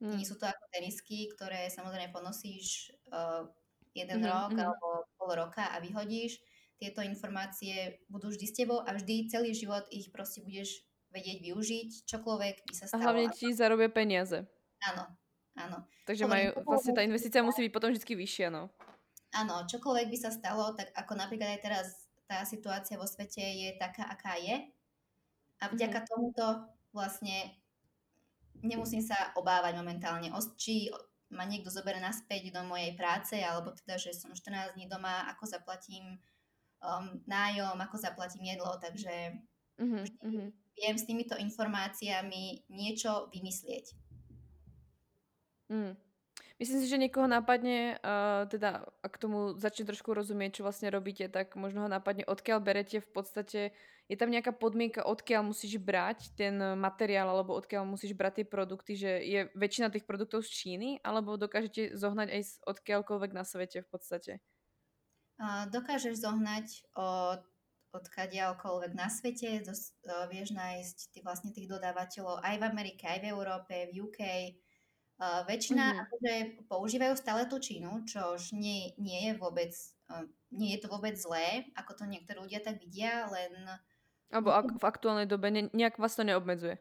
Mm. Nie sú to ako tenisky, ktoré samozrejme ponosíš uh, jeden mm-hmm. rok alebo pol roka a vyhodíš. Tieto informácie budú vždy s tebou a vždy celý život ich proste budeš vedieť využiť, čokoľvek by sa stalo. A hlavne ti zarobia peniaze. Áno, áno. Takže majú, vlastne tá investícia musí byť potom vždy vyššia, no. Áno, čokoľvek by sa stalo, tak ako napríklad aj teraz tá situácia vo svete je taká, aká je. A vďaka mm. tomuto vlastne nemusím sa obávať momentálne, či ma niekto zoberie naspäť do mojej práce, alebo teda, že som 14 dní doma, ako zaplatím um, nájom, ako zaplatím jedlo, takže mm-hmm viem s týmito informáciami niečo vymyslieť. Mm. Myslím si, že niekoho nápadne, uh, teda ak tomu začne trošku rozumieť, čo vlastne robíte, tak možno ho nápadne, odkiaľ berete v podstate, je tam nejaká podmienka, odkiaľ musíš brať ten materiál, alebo odkiaľ musíš brať tie produkty, že je väčšina tých produktov z Číny, alebo dokážete zohnať aj odkiaľkoľvek na svete v podstate? Uh, dokážeš zohnať od odkiaľkoľvek na svete, dos, uh, vieš nájsť ty, vlastne tých dodávateľov aj v Amerike, aj v Európe, v UK. Uh, väčšina mm-hmm. akože používajú stále tú Čínu, čo už nie, nie je vôbec uh, nie je to vôbec zlé, ako to niektorí ľudia tak vidia, len... Alebo ak, v aktuálnej dobe ne, nejak vás to neobmedzuje?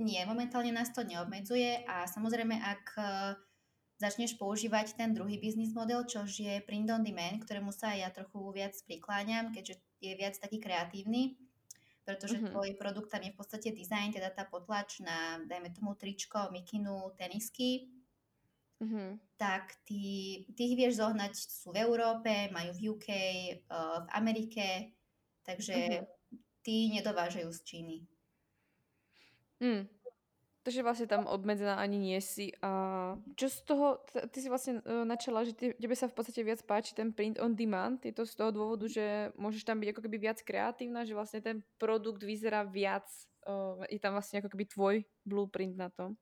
Nie, momentálne nás to neobmedzuje a samozrejme, ak uh, začneš používať ten druhý biznis model, čo je print on demand, ktorému sa ja trochu viac prikláňam, keďže je viac taký kreatívny, pretože mm-hmm. tvoj produkt tam je v podstate design, teda tá potlač na, dajme tomu, tričko, mikinu, tenisky, mm-hmm. tak ty, ty ich vieš zohnať, sú v Európe, majú v UK, eh, v Amerike, takže mm-hmm. Ty nedovážajú z Číny. Mm. Takže vlastne tam obmedzená ani nie si. A čo z toho, ty si vlastne uh, načala, že tebe sa v podstate viac páči ten print on demand. Je to z toho dôvodu, že môžeš tam byť ako keby viac kreatívna, že vlastne ten produkt vyzerá viac, uh, je tam vlastne ako keby tvoj blueprint na tom.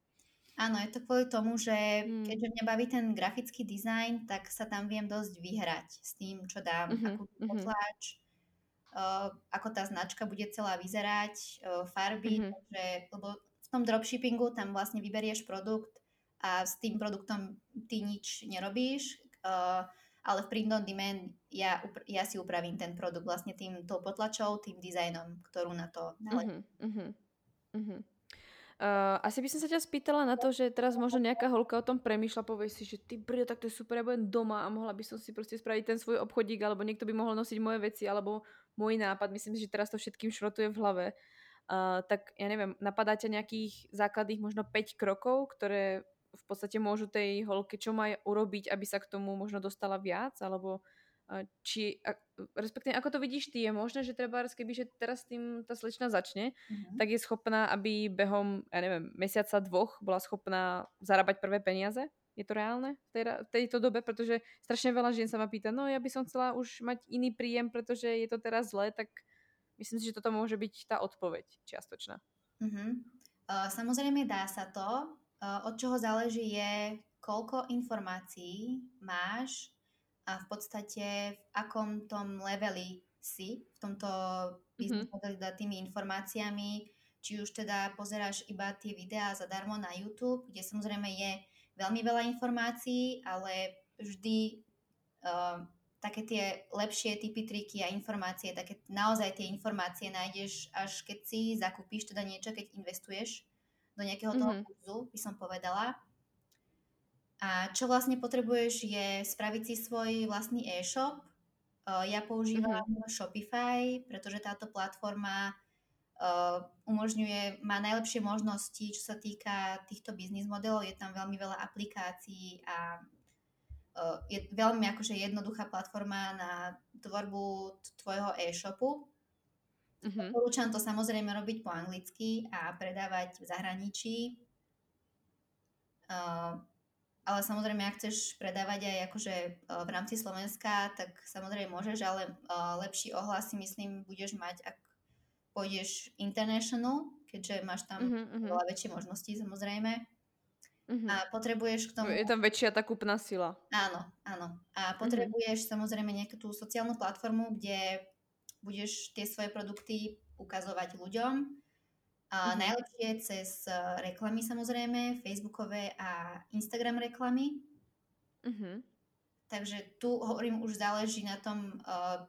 Áno, je to kvôli tomu, že hmm. keďže mňa baví ten grafický dizajn, tak sa tam viem dosť vyhrať s tým, čo dám, uh-huh, akú uh-huh. potlač, uh, ako tá značka bude celá vyzerať, farby, uh-huh. takže, lebo v tom dropshippingu tam vlastne vyberieš produkt a s tým produktom ty nič nerobíš, ale v print on demand ja, ja si upravím ten produkt vlastne tým tou potlačou, tým dizajnom, ktorú na to nalepím. Uh-huh, uh-huh, uh-huh. Uh, asi by som sa ťa spýtala na to, že teraz možno nejaká holka o tom premýšľa, povie si, že ty brdo, tak to je super, ja budem doma a mohla by som si proste spraviť ten svoj obchodík, alebo niekto by mohol nosiť moje veci, alebo môj nápad. Myslím si, že teraz to všetkým šrotuje v hlave. Uh, tak ja neviem, napadá ťa nejakých základných možno 5 krokov, ktoré v podstate môžu tej holke, čo má urobiť, aby sa k tomu možno dostala viac, alebo či, a, respektíve ako to vidíš ty, je možné, že treba, keby že teraz tým tá slečna začne, mm-hmm. tak je schopná, aby behom, ja neviem, mesiaca, dvoch bola schopná zarábať prvé peniaze? Je to reálne v, tej, v tejto dobe? Pretože strašne veľa žien sa ma pýta, no ja by som chcela už mať iný príjem, pretože je to teraz zle, tak Myslím si, že toto môže byť tá odpoveď čiastočná. Uh-huh. Uh, samozrejme dá sa to. Uh, od čoho záleží je, koľko informácií máš a v podstate v akom tom leveli si v tomto business uh-huh. modeli tými informáciami, či už teda pozeráš iba tie videá zadarmo na YouTube, kde samozrejme je veľmi veľa informácií, ale vždy uh, také tie lepšie typy, triky a informácie, také naozaj tie informácie nájdeš, až keď si zakúpíš teda niečo, keď investuješ do nejakého toho mm-hmm. kurzu, by som povedala. A čo vlastne potrebuješ je spraviť si svoj vlastný e-shop. Ja používam mm-hmm. Shopify, pretože táto platforma umožňuje, má najlepšie možnosti, čo sa týka týchto biznis modelov. Je tam veľmi veľa aplikácií a je veľmi akože jednoduchá platforma na tvorbu tvojho e-shopu. Mm-hmm. Porúčam to samozrejme robiť po anglicky a predávať v zahraničí. Uh, ale samozrejme, ak chceš predávať aj akože v rámci Slovenska, tak samozrejme môžeš, ale lepší ohlas si myslím budeš mať, ak pôjdeš international, keďže máš tam uh-huh, veľa väčšie možnosti samozrejme. Uh-huh. A potrebuješ k tomu... Je tam väčšia tá kúpna sila. Áno, áno. A potrebuješ uh-huh. samozrejme nejakú tú sociálnu platformu, kde budeš tie svoje produkty ukazovať ľuďom a mm-hmm. najlepšie cez e, reklamy samozrejme, Facebookové a Instagram reklamy. Mm-hmm. Takže tu hovorím, už záleží na tom uh,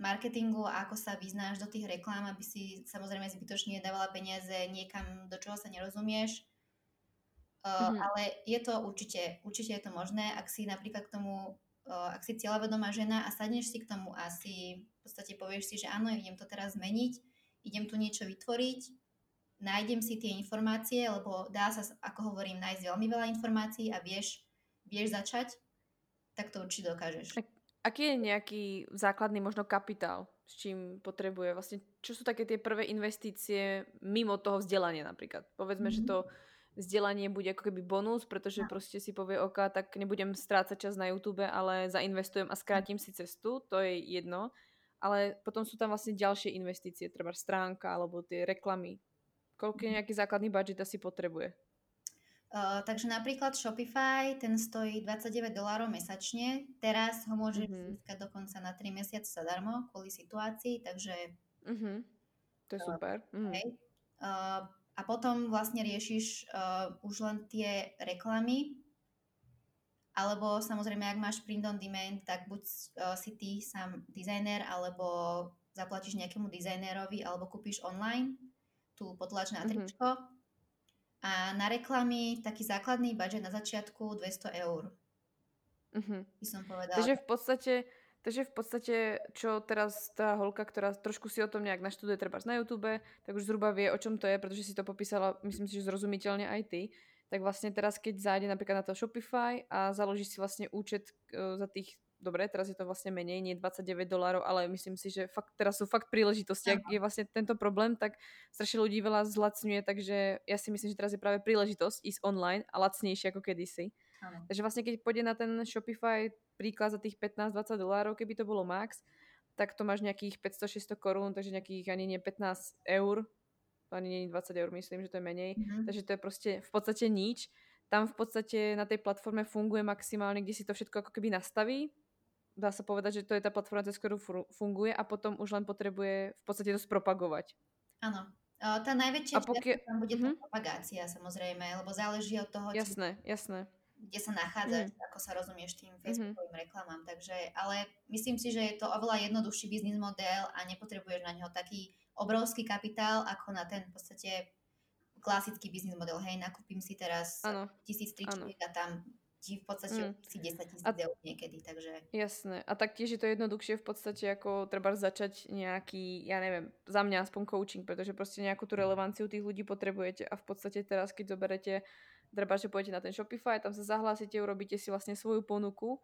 marketingu a ako sa vyznáš do tých reklám, aby si samozrejme zbytočne dávala peniaze niekam, do čoho sa nerozumieš. Uh, mm-hmm. Ale je to určite, určite je to možné, ak si napríklad k tomu, uh, ak si cieľavedomá žena a sadneš si k tomu a si v podstate povieš si, že áno, idem to teraz zmeniť, idem tu niečo vytvoriť, nájdem si tie informácie, lebo dá sa, ako hovorím, nájsť veľmi veľa informácií a vieš, vieš začať, tak to určite dokážeš. Aký je nejaký základný možno kapitál, s čím potrebuje? Vlastne, čo sú také tie prvé investície mimo toho vzdelania napríklad? Povedzme, mm-hmm. že to vzdelanie bude ako keby bonus, pretože no. proste si povie OK, tak nebudem strácať čas na YouTube, ale zainvestujem a skrátim si cestu, to je jedno. Ale potom sú tam vlastne ďalšie investície, treba stránka alebo tie reklamy. Koľko je nejaký základný budget asi potrebuje? Uh, takže napríklad Shopify, ten stojí 29 dolárov mesačne. Teraz ho môžeš uh-huh. získať dokonca na 3 mesiace zadarmo kvôli situácii, takže... Uh-huh. To je uh, super. Uh-huh. Okay. Uh, a potom vlastne riešiš uh, už len tie reklamy, alebo samozrejme, ak máš print on demand, tak buď uh, si ty sám dizajner, alebo zaplatíš nejakému dizajnerovi, alebo kúpiš online tú potlač na mhm. tričko. Mm-hmm. A na reklamy taký základný budget na začiatku 200 eur. Mm-hmm. By som povedala. Takže v podstate, takže v podstate, čo teraz tá holka, ktorá trošku si o tom nejak naštuduje treba na YouTube, tak už zhruba vie, o čom to je, pretože si to popísala, myslím si, že zrozumiteľne aj ty. Tak vlastne teraz, keď zájde napríklad na to Shopify a založí si vlastne účet uh, za tých dobre, teraz je to vlastne menej, nie 29 dolárov, ale myslím si, že fakt, teraz sú fakt príležitosti. Ak je vlastne tento problém, tak strašne ľudí veľa zlacňuje, takže ja si myslím, že teraz je práve príležitosť ísť online a lacnejšie ako kedysi. Ano. Takže vlastne keď pôjde na ten Shopify príklad za tých 15-20 dolárov, keby to bolo max, tak to máš nejakých 500-600 korún, takže nejakých ani nie 15 eur, ani nie 20 eur, myslím, že to je menej. Mm-hmm. Takže to je proste v podstate nič. Tam v podstate na tej platforme funguje maximálne, kde si to všetko ako keby nastaví, dá sa povedať, že to je tá platforma, cez ktorú funguje a potom už len potrebuje v podstate to spropagovať. Áno. Tá najväčšia a pokia... tam bude mm-hmm. propagácia samozrejme, lebo záleží od toho, jasné, či... jasné. kde sa nachádzaš, mm-hmm. ako sa rozumieš tým mhm. Facebookovým mm-hmm. reklamám. Takže, ale myslím si, že je to oveľa jednoduchší biznis model a nepotrebuješ na neho taký obrovský kapitál, ako na ten v podstate klasický biznis model. Hej, nakúpim si teraz tisíc tričiek a tam ti v podstate mm. si 10 tisíc eur niekedy, takže... Jasné. A taktiež je to jednoduchšie v podstate ako treba začať nejaký, ja neviem, za mňa aspoň coaching, pretože proste nejakú tú relevanciu tých ľudí potrebujete a v podstate teraz, keď zoberete, treba, že pôjdete na ten Shopify, tam sa zahlásite, urobíte si vlastne svoju ponuku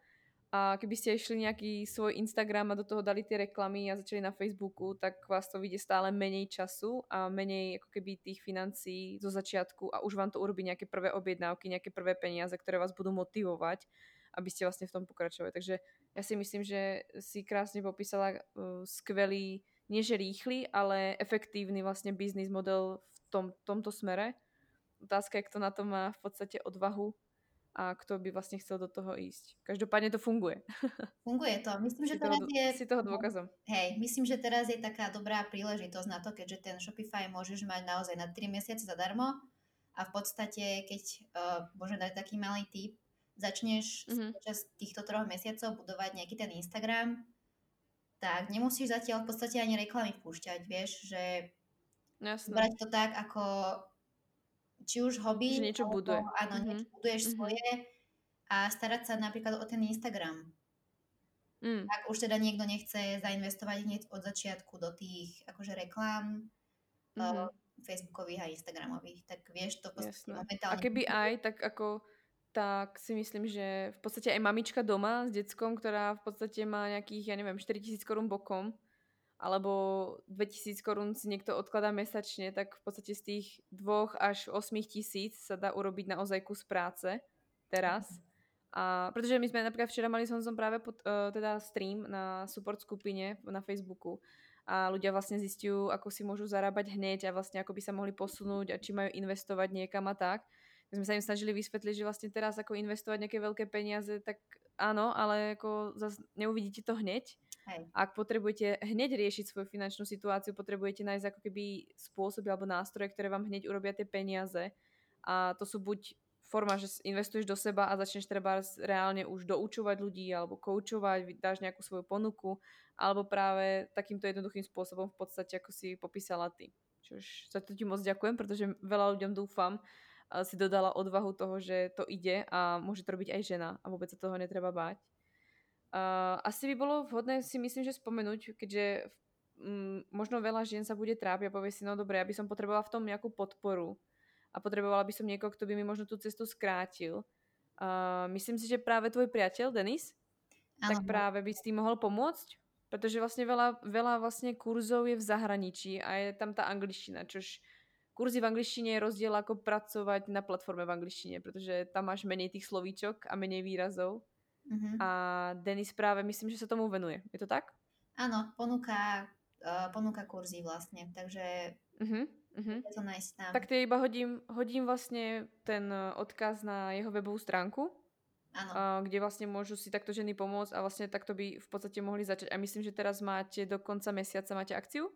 a keby ste išli nejaký svoj Instagram a do toho dali tie reklamy a začali na Facebooku, tak vás to vyjde stále menej času a menej ako keby tých financií zo začiatku a už vám to urobí nejaké prvé objednávky, nejaké prvé peniaze, ktoré vás budú motivovať, aby ste vlastne v tom pokračovali. Takže ja si myslím, že si krásne popísala uh, skvelý, nie že rýchly, ale efektívny vlastne biznis model v tom, tomto smere. Otázka je, kto na to má v podstate odvahu a kto by vlastne chcel do toho ísť. Každopádne to funguje. Funguje to. Myslím, že si teraz toho, je... Si toho dôkazom. Hej, myslím, že teraz je taká dobrá príležitosť na to, keďže ten Shopify môžeš mať naozaj na 3 mesiace zadarmo a v podstate, keď uh, môžem dať taký malý tip, začneš mm-hmm. počas týchto troch mesiacov budovať nejaký ten Instagram, tak nemusíš zatiaľ v podstate ani reklamy púšťať, vieš, že Jasne. brať to tak ako či už hobby, že niečo alebo, buduje. Áno, mm-hmm. niečo buduješ mm-hmm. svoje a starať sa napríklad o ten Instagram. Mm. Ak už teda niekto nechce zainvestovať hneď od začiatku do tých akože reklám mm-hmm. Facebookových a Instagramových, tak vieš to podstate momentálne... A keby aj, tak ako tak si myslím, že v podstate aj mamička doma s deckom, ktorá v podstate má nejakých, ja neviem, 4000 korún bokom, alebo 2000 korún si niekto odkladá mesačne, tak v podstate z tých 2 až 8 tisíc sa dá urobiť naozaj kus práce teraz. A pretože my sme napríklad včera mali som, som práve pod, uh, teda stream na support skupine na Facebooku a ľudia vlastne zistujú, ako si môžu zarábať hneď a vlastne ako by sa mohli posunúť a či majú investovať niekam a tak my sme sa im snažili vysvetliť, že vlastne teraz ako investovať nejaké veľké peniaze, tak áno, ale ako zase neuvidíte to hneď. Hej. Ak potrebujete hneď riešiť svoju finančnú situáciu, potrebujete nájsť ako keby spôsoby alebo nástroje, ktoré vám hneď urobia tie peniaze. A to sú buď forma, že investuješ do seba a začneš treba reálne už doučovať ľudí alebo koučovať, dáš nejakú svoju ponuku, alebo práve takýmto jednoduchým spôsobom v podstate, ako si popísala ty. Čiže sa to ti moc ďakujem, pretože veľa ľuďom dúfam, si dodala odvahu toho, že to ide a môže to robiť aj žena a vôbec sa toho netreba báť. Uh, asi by bolo vhodné si myslím, že spomenúť, keďže um, možno veľa žien sa bude trápiť a povie si, no dobre, ja by som potrebovala v tom nejakú podporu a potrebovala by som niekoho, kto by mi možno tú cestu skrátil. Uh, myslím si, že práve tvoj priateľ Denis, ano. tak práve by s tým mohol pomôcť, pretože vlastne veľa, veľa vlastne kurzov je v zahraničí a je tam tá angličtina, čož kurzy v angličtine je rozdiel ako pracovať na platforme v angličtine, pretože tam máš menej tých slovíčok a menej výrazov. Uh-huh. A Denis práve myslím, že sa tomu venuje. Je to tak? Áno, ponúka, uh, ponúka kurzy vlastne, takže uh-huh. Uh-huh. to nájsť tam. Tak tie iba hodím, hodím vlastne ten e, odkaz na jeho webovú stránku, Uh, kde vlastne môžu si takto ženy pomôcť a vlastne takto by v podstate mohli začať. A myslím, že teraz máte do konca mesiaca máte akciu?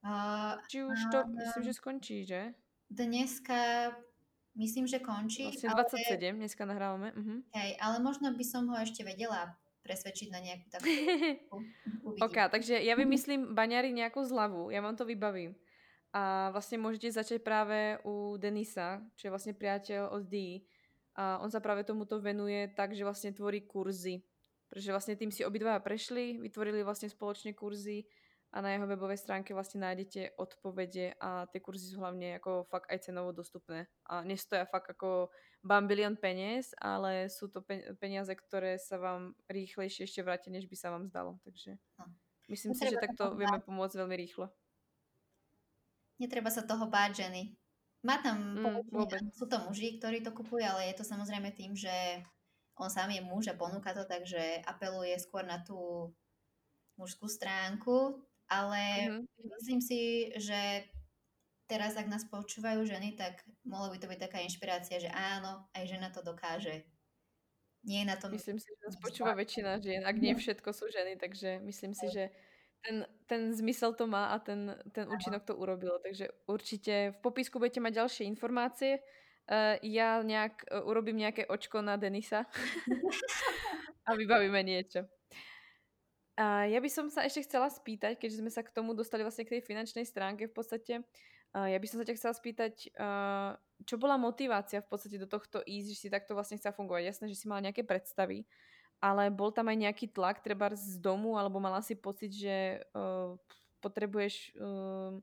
Uh, Či už to, uh, myslím, že skončí, že? Dneska myslím, že končí. Vlastne 27, ale... dneska nahrávame. Uh-huh. Hej, ale možno by som ho ešte vedela presvedčiť na nejakú takú... OK, takže ja vymyslím baňari nejakú zľavu, ja vám to vybavím. A vlastne môžete začať práve u Denisa, čo je vlastne priateľ od Dee. A on sa práve tomuto venuje tak, že vlastne tvorí kurzy. Pretože vlastne tým si obidvaja prešli, vytvorili vlastne spoločne kurzy a na jeho webovej stránke vlastne nájdete odpovede a tie kurzy sú hlavne ako fakt aj cenovo dostupné. A nestoja fakt ako bambilion peniaz, ale sú to peniaze, ktoré sa vám rýchlejšie ešte vrátia, než by sa vám zdalo. Takže no. myslím Netreba si, že takto vieme pomôcť veľmi rýchlo. Netreba sa toho báť, ženy. Má tam, mm, sú to muži, ktorí to kupujú, ale je to samozrejme tým, že on sám je muž a ponúka to, takže apeluje skôr na tú mužskú stránku, ale mm-hmm. myslím si, že teraz, ak nás počúvajú ženy, tak mohlo by to byť taká inšpirácia, že áno, aj žena to dokáže. Nie je na tom... Myslím si, že nás počúva väčšina žien, ak nie všetko sú ženy, takže myslím si, že ten, ten zmysel to má a ten, ten účinok to urobilo. Takže určite v popisku budete mať ďalšie informácie. Uh, ja nejak uh, urobím nejaké očko na Denisa a vybavíme niečo. A ja by som sa ešte chcela spýtať, keďže sme sa k tomu dostali vlastne k tej finančnej stránke v podstate, ja by som sa ťa chcela spýtať, čo bola motivácia v podstate do tohto ísť, že si takto vlastne chcela fungovať. Jasné, že si mala nejaké predstavy, ale bol tam aj nejaký tlak, treba z domu, alebo mala si pocit, že uh, potrebuješ... Uh,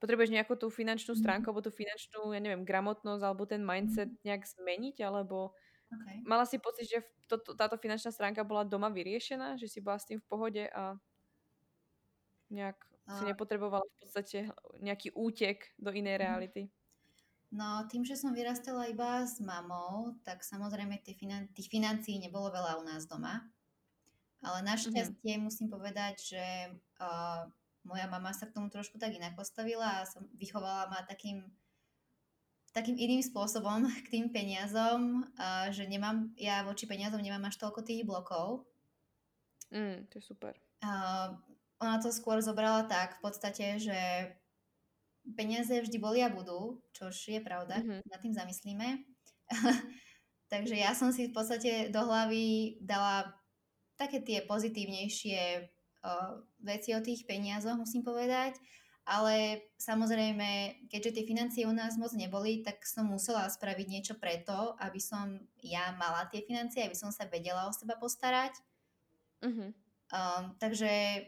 potrebuješ nejakú tú finančnú mhm. stránku, alebo tú finančnú, ja neviem, gramotnosť, alebo ten mindset mhm. nejak zmeniť, alebo Okay. Mala si pocit, že to, to, táto finančná stránka bola doma vyriešená, že si bola s tým v pohode a nejak a... si nepotrebovala v podstate nejaký útek do inej mhm. reality? No, tým, že som vyrastala iba s mamou, tak samozrejme tých, finan- tých financií nebolo veľa u nás doma. Ale našťastie mm-hmm. musím povedať, že uh, moja mama sa k tomu trošku tak inak postavila a som vychovala ma takým takým iným spôsobom k tým peniazom, uh, že nemám, ja voči peniazom nemám až toľko tých blokov. Mm, to je super. Uh, ona to skôr zobrala tak v podstate, že peniaze vždy boli a budú, čož je pravda, mm-hmm. nad tým zamyslíme. Takže ja som si v podstate do hlavy dala také tie pozitívnejšie uh, veci o tých peniazoch, musím povedať. Ale samozrejme, keďže tie financie u nás moc neboli, tak som musela spraviť niečo preto, aby som ja mala tie financie, aby som sa vedela o seba postarať. Uh-huh. Um, takže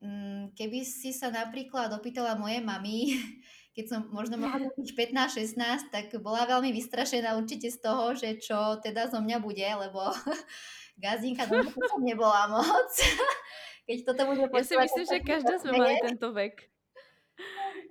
um, keby si sa napríklad opýtala moje mamy, keď som možno mala 15-16, tak bola veľmi vystrašená určite z toho, že čo teda zo mňa bude, lebo gazdinka doma som nebola moc. Keď toto bude Ja si myslím, že každá sme mali tento vek.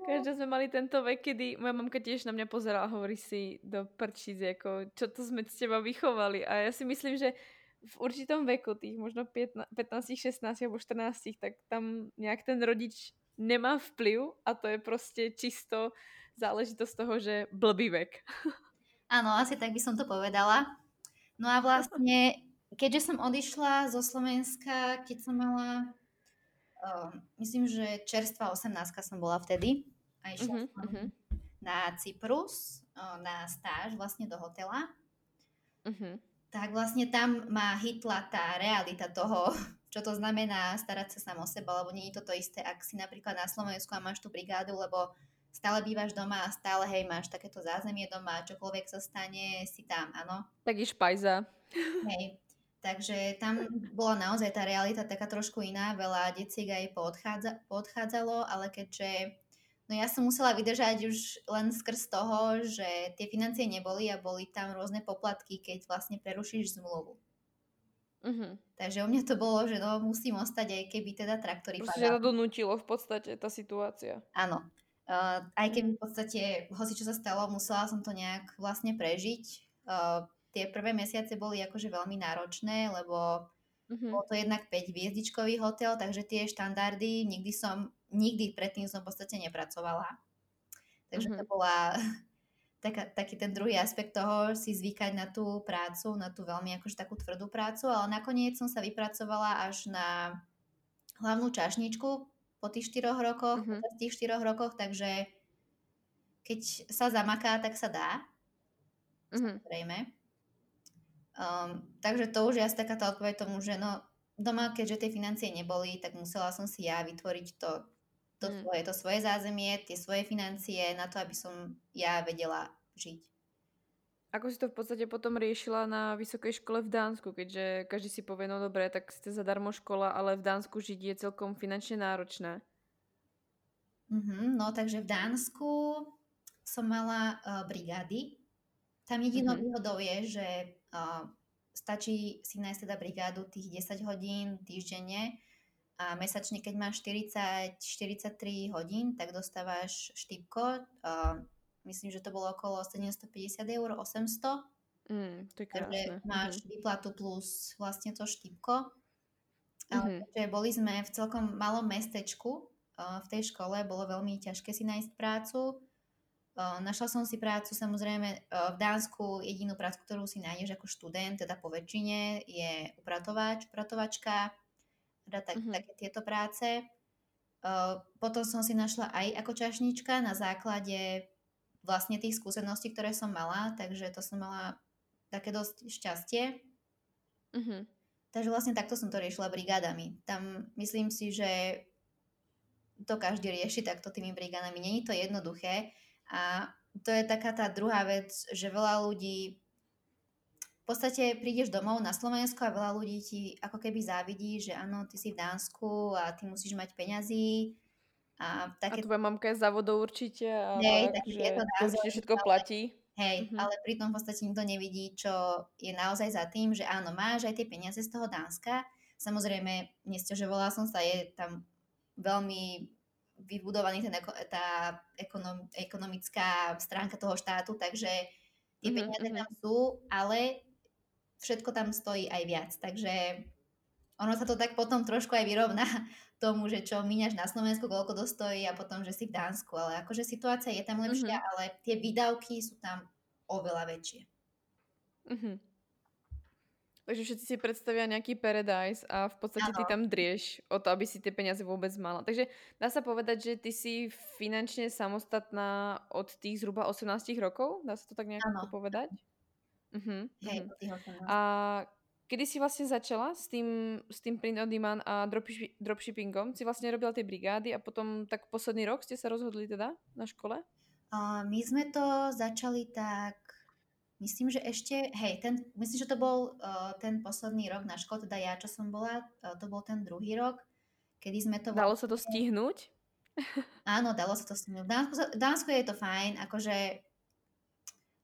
Každá sme mali tento vek, kedy moja mamka tiež na mňa pozerala a hovorí si do prčíc, ako, čo to sme s teba vychovali. A ja si myslím, že v určitom veku, tých možno 15, 16 alebo 14, tak tam nejak ten rodič nemá vplyv a to je proste čisto záležitosť toho, že blbý vek. Áno, asi tak by som to povedala. No a vlastne keďže som odišla zo Slovenska, keď som mala, uh, myslím, že čerstvá 18 som bola vtedy a išla uh-huh, som uh-huh. na Cyprus na stáž vlastne do hotela, uh-huh. tak vlastne tam ma hitla tá realita toho, čo to znamená starať sa sám o seba, lebo nie je to to isté, ak si napríklad na Slovensku a máš tú brigádu, lebo stále bývaš doma a stále, hej, máš takéto zázemie doma, čokoľvek sa stane, si tam, áno. Taký špajza. Hej, Takže tam bola naozaj tá realita taká trošku iná, veľa deciek aj poodchádza, poodchádzalo, ale keďže no ja som musela vydržať už len skrz toho, že tie financie neboli a boli tam rôzne poplatky, keď vlastne prerušíš zmluvu. Uh-huh. Takže u mňa to bolo, že no musím ostať, aj keby teda traktory Proste padali. to donútilo v podstate tá situácia. Áno. Uh, aj keby v podstate, hoci čo sa stalo, musela som to nejak vlastne prežiť. Uh, tie prvé mesiace boli akože veľmi náročné, lebo uh-huh. bol to jednak 5 hviezdičkový hotel, takže tie štandardy nikdy som, nikdy predtým som v podstate nepracovala. Takže uh-huh. to bola taká, taký ten druhý aspekt toho, si zvykať na tú prácu, na tú veľmi akože takú tvrdú prácu, ale nakoniec som sa vypracovala až na hlavnú čašničku po tých 4 rokoch, uh-huh. po tých 4 rokoch, takže keď sa zamaká, tak sa dá. Samozrejme. Um, takže to už je asi takáto odpoveď tomu, že no, doma, keďže tie financie neboli, tak musela som si ja vytvoriť to, to, mm. svoje, to svoje zázemie, tie svoje financie na to, aby som ja vedela žiť. Ako si to v podstate potom riešila na vysokej škole v Dánsku, keďže každý si povie, no dobre, tak ste zadarmo škola, ale v Dánsku žiť je celkom finančne náročné. Mm-hmm, no takže v Dánsku som mala uh, brigády. Tam jedinou mm-hmm. výhodou je, že Uh, stačí si nájsť teda brigádu tých 10 hodín týždenne a mesačne, keď máš 40-43 hodín, tak dostávaš štipko. Uh, myslím, že to bolo okolo 750 eur, 800. Mm, to je Takže máš mm-hmm. výplatu plus vlastne to štipko. Ale mm-hmm. boli sme v celkom malom mestečku, uh, v tej škole bolo veľmi ťažké si nájsť prácu Našla som si prácu samozrejme v Dánsku. Jedinú prácu, ktorú si nájdeš ako študent, teda po väčšine, je upratovač, upratovačka, teda tak, uh-huh. také tieto práce. Potom som si našla aj ako čašnička na základe vlastne tých skúseností, ktoré som mala, takže to som mala také dosť šťastie. Uh-huh. Takže vlastne takto som to riešila brigádami. Tam myslím si, že to každý rieši takto tými brigádami. Není to jednoduché, a to je taká tá druhá vec, že veľa ľudí podstate prídeš domov na Slovensku a veľa ľudí ti ako keby závidí, že áno, ty si v Dánsku a ty musíš mať peňazí. A, také... a tvoja mamka je závodou určite. A Hej, tak že to všetko ale... platí. Hej, mm-hmm. ale pritom v podstate nikto nevidí, čo je naozaj za tým, že áno, máš aj tie peniaze z toho Dánska. Samozrejme, nestiažovala som sa, je tam veľmi vybudovaný ten, tá ekonom, ekonomická stránka toho štátu, takže tie mm-hmm, peniaze tam sú, ale všetko tam stojí aj viac. Takže ono sa to tak potom trošku aj vyrovná tomu, že čo míňaš na Slovensku, koľko to stojí a potom, že si v Dánsku. Ale akože situácia je tam lepšia, mm-hmm. ale tie výdavky sú tam oveľa väčšie. Mm-hmm. Takže všetci si predstavia nejaký paradise a v podstate ano. ty tam drieš o to, aby si tie peniaze vôbec mala. Takže dá sa povedať, že ty si finančne samostatná od tých zhruba 18 rokov? Dá sa to tak nejako ano. povedať? Uh-huh, Hej, uh-huh. po tých 18. A kedy si vlastne začala s tým, s tým print on demand a dropshi- dropshippingom? Si vlastne robila tie brigády a potom tak posledný rok ste sa rozhodli teda na škole? Uh, my sme to začali tak, myslím, že ešte, hej, ten, myslím, že to bol uh, ten posledný rok na škole, teda ja, čo som bola, uh, to bol ten druhý rok, kedy sme to... Dalo sa to vlastne- stihnúť? Áno, dalo sa to stihnúť. V Dánsku, Dánsku je to fajn, akože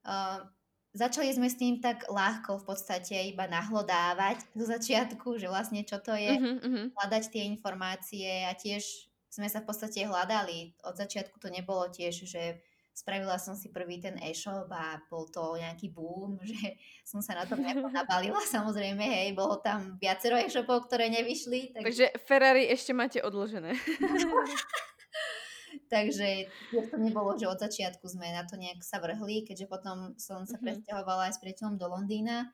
uh, začali sme s tým tak ľahko v podstate iba nahlodávať zo začiatku, že vlastne čo to je, Uh-huh, uh-huh. hľadať tie informácie a tiež sme sa v podstate hľadali. Od začiatku to nebolo tiež, že spravila som si prvý ten e-shop a bol to nejaký boom, že som sa na to nabalila. Samozrejme, hej, bolo tam viacero e-shopov, ktoré nevyšli. Takže, Takže Ferrari ešte máte odložené. takže to nebolo, že od začiatku sme na to nejak sa vrhli, keďže potom som sa Mhm. presťahovala aj s priateľom do Londýna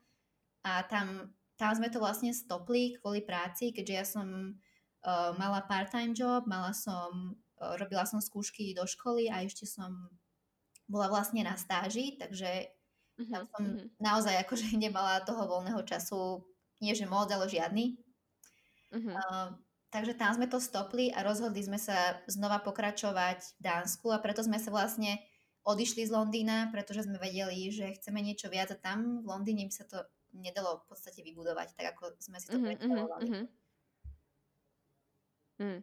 a tam, tam sme to vlastne stopli kvôli práci, keďže ja som uh, mala part-time job, mala som, uh, robila som skúšky do školy a ešte som bola vlastne na stáži, takže tam Uh-huh, som uh-huh. naozaj akože nemala toho voľného času, nie že moc, ale žiadny. Uh-huh. Uh, takže tam sme to stopli a rozhodli sme sa znova pokračovať v Dánsku a preto sme sa vlastne odišli z Londýna, pretože sme vedeli, že chceme niečo viac a tam v Londýne by sa to nedalo v podstate vybudovať, tak ako sme si to uh-huh, predstavovali. uh-huh. Mm.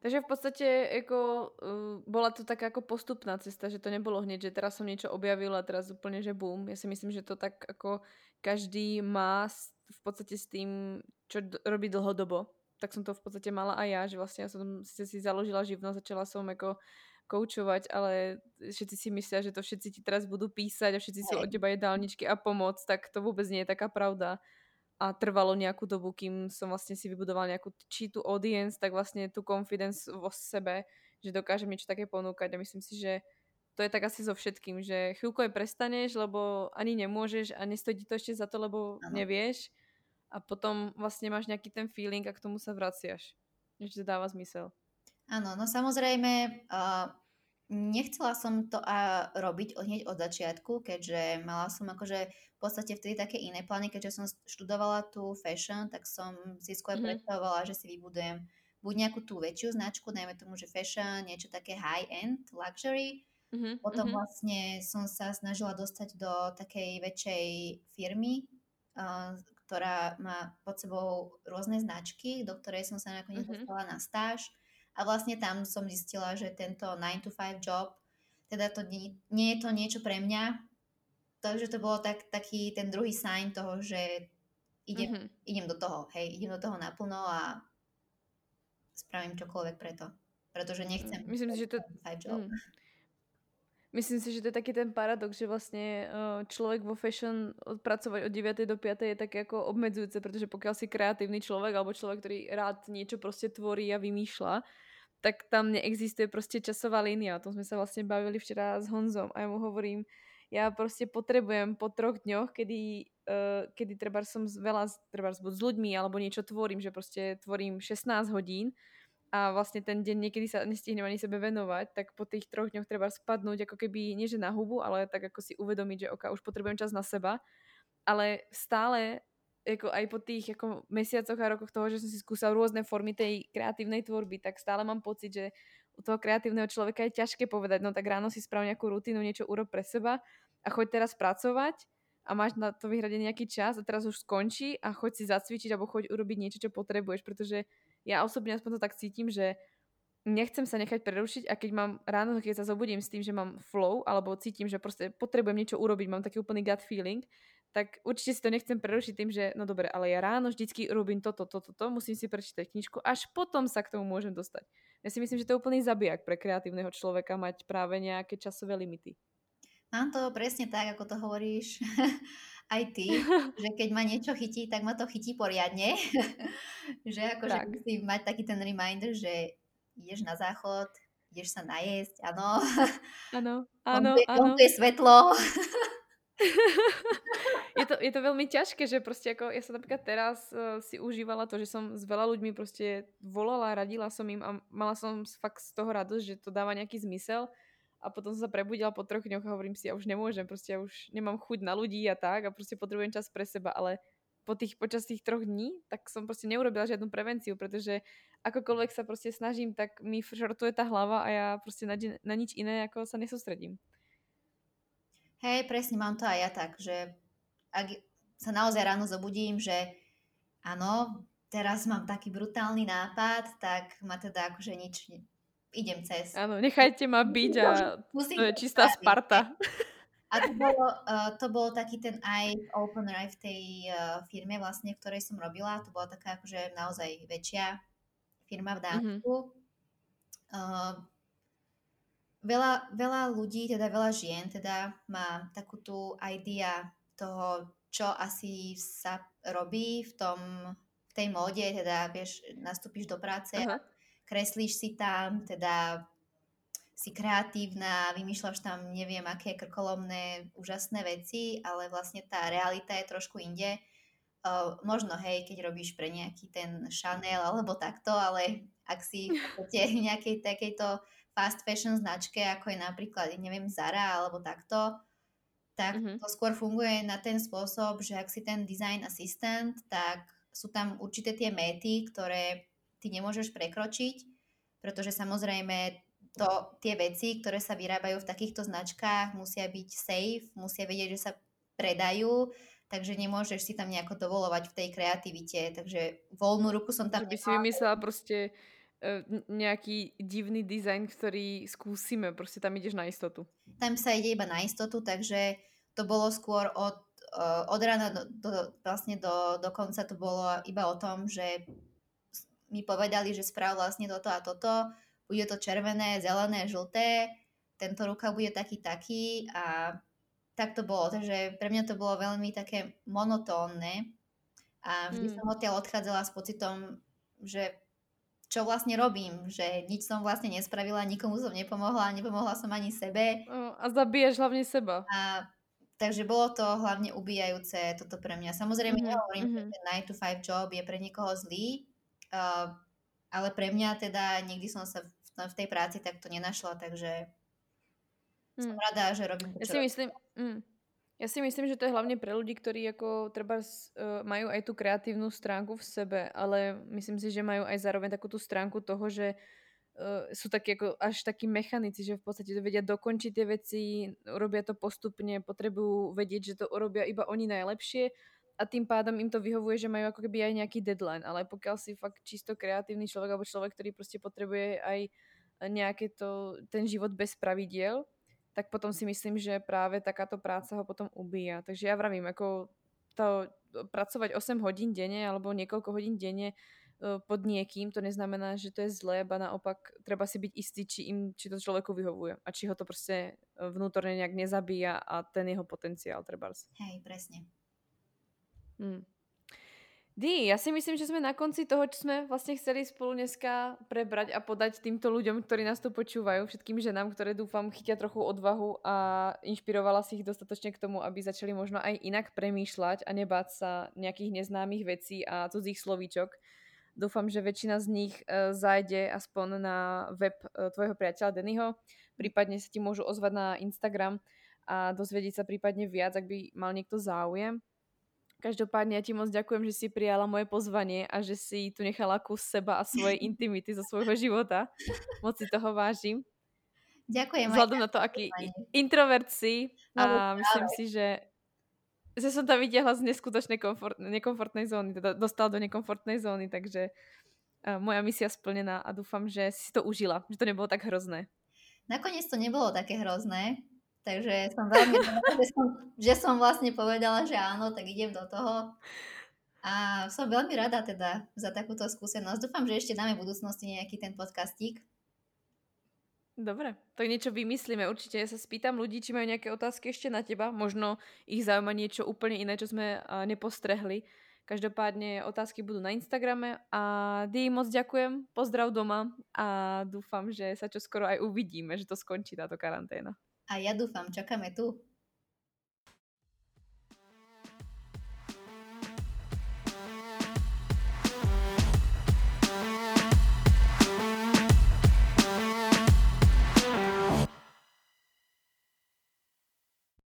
Takže v podstate ako, uh, bola to taká ako postupná cesta, že to nebolo hneď, že teraz som niečo objavila a teraz úplne, že boom. Ja si myslím, že to tak ako každý má v podstate s tým, čo robí dlhodobo. Tak som to v podstate mala aj ja, že vlastne ja som si, si založila živnosť, začala som ako koučovať, ale všetci si myslia, že to všetci ti teraz budú písať a všetci sú od teba jedálničky a pomoc, tak to vôbec nie je taká pravda. A trvalo nejakú dobu, kým som vlastne si vybudovala nejakú či tú audience, tak vlastne tú confidence vo sebe, že dokážem niečo také ponúkať. A myslím si, že to je tak asi so všetkým, že chvíľku aj prestaneš, lebo ani nemôžeš a nestojí to ešte za to, lebo Áno. nevieš a potom vlastne máš nejaký ten feeling a k tomu sa vraciaš. Že to dáva zmysel. Áno, no samozrejme, uh, nechcela som to uh, robiť hneď od začiatku, keďže mala som akože v podstate vtedy také iné plány, keďže som študovala tú fashion, tak som si skôr Mhm. predstavovala, že si vybudujem buď nejakú tú väčšiu značku, najmä tomu, že fashion, niečo také high-end, luxury. Uh-huh, Potom uh-huh. vlastne som sa snažila dostať do takej väčšej firmy, uh, ktorá má pod sebou rôzne značky, do ktorej som sa nakoniec Mhm. dostala na stáž. A vlastne tam som zistila, že tento 9 to 5 job, teda to nie, nie je to niečo pre mňa. Takže to bolo tak, taký ten druhý sign toho, že idem, Uh-huh. idem do toho, hej, idem do toho naplno a spravím čokoľvek preto. Pretože nechcem Myslím si, že to... 5 job. Mm. Myslím si, že to je taký ten paradox, že vlastne uh, človek vo fashion odpracovať od 9. do 5. je také ako obmedzujúce, pretože pokiaľ si kreatívny človek alebo človek, ktorý rád niečo proste tvorí a vymýšľa, tak tam neexistuje proste časová línia. O tom sme sa vlastne bavili včera s Honzom a ja mu hovorím, ja proste potrebujem po troch dňoch, kedy, uh, kedy treba som veľa, treba s ľuďmi alebo niečo tvorím, že proste tvorím 16 hodín, a vlastne ten deň niekedy sa nestihnem ani sebe venovať, tak po tých troch dňoch treba spadnúť ako keby nie že na hubu, ale tak ako si uvedomiť, že oka, už potrebujem čas na seba. Ale stále ako aj po tých ako mesiacoch a rokoch toho, že som si skúsal rôzne formy tej kreatívnej tvorby, tak stále mám pocit, že u toho kreatívneho človeka je ťažké povedať, no tak ráno si sprav nejakú rutinu, niečo urob pre seba a choď teraz pracovať a máš na to vyhradený nejaký čas a teraz už skončí a choď si zacvičiť alebo choď urobiť niečo, čo potrebuješ, pretože ja osobne aspoň to tak cítim, že nechcem sa nechať prerušiť a keď mám ráno, keď sa zobudím s tým, že mám flow alebo cítim, že proste potrebujem niečo urobiť, mám taký úplný gut feeling, tak určite si to nechcem prerušiť tým, že no dobre, ale ja ráno vždycky robím toto, toto, toto, musím si prečítať knižku, až potom sa k tomu môžem dostať. Ja si myslím, že to je úplný zabijak pre kreatívneho človeka mať práve nejaké časové limity. Mám to presne tak, ako to hovoríš aj ty, že keď ma niečo chytí, tak ma to chytí poriadne. že akože Tak. musím mať taký ten reminder, že ideš na záchod, ideš sa najesť, áno. Áno, áno, áno. je svetlo. je, to, je to veľmi ťažké, že proste ako ja som napríklad teraz uh, si užívala to, že som s veľa ľuďmi proste volala, radila som im a mala som fakt z toho radosť, že to dáva nejaký zmysel. A potom som sa prebudila po troch dňoch a hovorím si, ja už nemôžem, proste ja už nemám chuť na ľudí a tak a proste potrebujem čas pre seba, ale po tých, počas tých troch dní, tak som proste neurobila žiadnu prevenciu, pretože akokoľvek sa proste snažím, tak mi šortuje tá hlava a ja proste na, na nič iné ako sa nesústredím. Hej, presne mám to aj ja tak, že ak sa naozaj ráno zobudím, že áno, teraz mám taký brutálny nápad, tak ma teda akože nič idem cez. Áno, nechajte ma byť a musím, to je čistá Sparta. A to bolo, uh, to bol taký ten eye opener aj v tej uh, firme vlastne, v ktorej som robila. To bola taká akože naozaj väčšia firma v Dánsku. Mm-hmm. Uh, veľa, veľa ľudí, teda veľa žien, teda má takú tú idea toho, čo asi sa robí v tom, v tej móde, teda vieš, nastúpiš do práce uh-huh. a kreslíš si tam, teda si kreatívna, vymýšľaš tam neviem aké krkolomné, úžasné veci, ale vlastne tá realita je trošku inde. Uh, možno, hej, keď robíš pre nejaký ten Chanel alebo takto, ale ak si v nejakej takejto fast fashion značke, ako je napríklad, neviem, Zara alebo takto, tak mm-hmm. to skôr funguje na ten spôsob, že ak si ten design assistant, tak sú tam určité tie méty, ktoré ty nemôžeš prekročiť, pretože samozrejme to, tie veci, ktoré sa vyrábajú v takýchto značkách, musia byť safe, musia vedieť, že sa predajú, takže nemôžeš si tam nejako dovolovať v tej kreativite. Takže voľnú ruku som tam... Že by si vymyslela proste e, nejaký divný dizajn, ktorý skúsime, proste tam ideš na istotu. Tam sa ide iba na istotu, takže to bolo skôr od, e, od rána do, do, vlastne do, do konca to bolo iba o tom, že mi povedali, že sprav vlastne toto a toto, bude to červené, zelené, žlté, tento rukav bude taký taký a tak to bolo. Takže pre mňa to bolo veľmi také monotónne a vždy mm. som odtiaľ odchádzala s pocitom, že čo vlastne robím, že nič som vlastne nespravila, nikomu som nepomohla, nepomohla som ani sebe. A zabíjaš hlavne seba. A, takže bolo to hlavne ubíjajúce toto pre mňa. Samozrejme mm-hmm. nehovorím, mm-hmm. že ten 9 to 5 job je pre niekoho zlý, Uh, ale pre mňa teda nikdy som sa v, v tej práci takto nenašla, takže hmm. som rada, že robím to, ja si myslím, mm, ja si myslím, že to je hlavne pre ľudí, ktorí ako treba uh, majú aj tú kreatívnu stránku v sebe, ale myslím si, že majú aj zároveň takú tú stránku toho, že uh, sú takí ako až takí mechanici, že v podstate to vedia dokončiť tie veci, robia to postupne, potrebujú vedieť, že to urobia iba oni najlepšie a tým pádom im to vyhovuje, že majú ako keby aj nejaký deadline, ale pokiaľ si fakt čisto kreatívny človek alebo človek, ktorý proste potrebuje aj nejaké to, ten život bez pravidiel, tak potom si myslím, že práve takáto práca ho potom ubíja. Takže ja vravím, ako to pracovať 8 hodín denne alebo niekoľko hodín denne e, pod niekým, to neznamená, že to je zlé, ba naopak treba si byť istý, či, im, či to človeku vyhovuje a či ho to proste vnútorne nejak nezabíja a ten jeho potenciál trebárs. Hej, presne. Hmm. Dí, ja si myslím, že sme na konci toho, čo sme vlastne chceli spolu dneska prebrať a podať týmto ľuďom, ktorí nás tu počúvajú, všetkým ženám, ktoré dúfam chytia trochu odvahu a inšpirovala si ich dostatočne k tomu, aby začali možno aj inak premýšľať a nebáť sa nejakých neznámych vecí a cudzích slovíčok. Dúfam, že väčšina z nich e, zájde aspoň na web e, tvojho priateľa Dennyho, prípadne sa ti môžu ozvať na Instagram a dozvedieť sa prípadne viac, ak by mal niekto záujem. Každopádne ja ti moc ďakujem, že si prijala moje pozvanie a že si tu nechala kus seba a svojej intimity zo svojho života. Moc si toho vážim. Ďakujem. Vzhľadom na to, aký introvert si no, a myslím si, že že som tam vytiahla z neskutočnej komfort, nekomfortnej zóny, teda dostal do nekomfortnej zóny, takže uh, moja misia splnená a dúfam, že si to užila, že to nebolo tak hrozné. Nakoniec to nebolo také hrozné. Takže som veľmi rada, že som, že som vlastne povedala, že áno, tak idem do toho. A som veľmi rada teda za takúto skúsenosť. Dúfam, že ešte dáme v budúcnosti nejaký ten podcastík. Dobre, tak niečo vymyslíme. Určite ja sa spýtam ľudí, či majú nejaké otázky ešte na teba. Možno ich zaujíma niečo úplne iné, čo sme nepostrehli. Každopádne otázky budú na Instagrame a Dí moc ďakujem, pozdrav doma a dúfam, že sa čo skoro aj uvidíme, že to skončí táto karanténa. A ja dúfam, čakáme tu.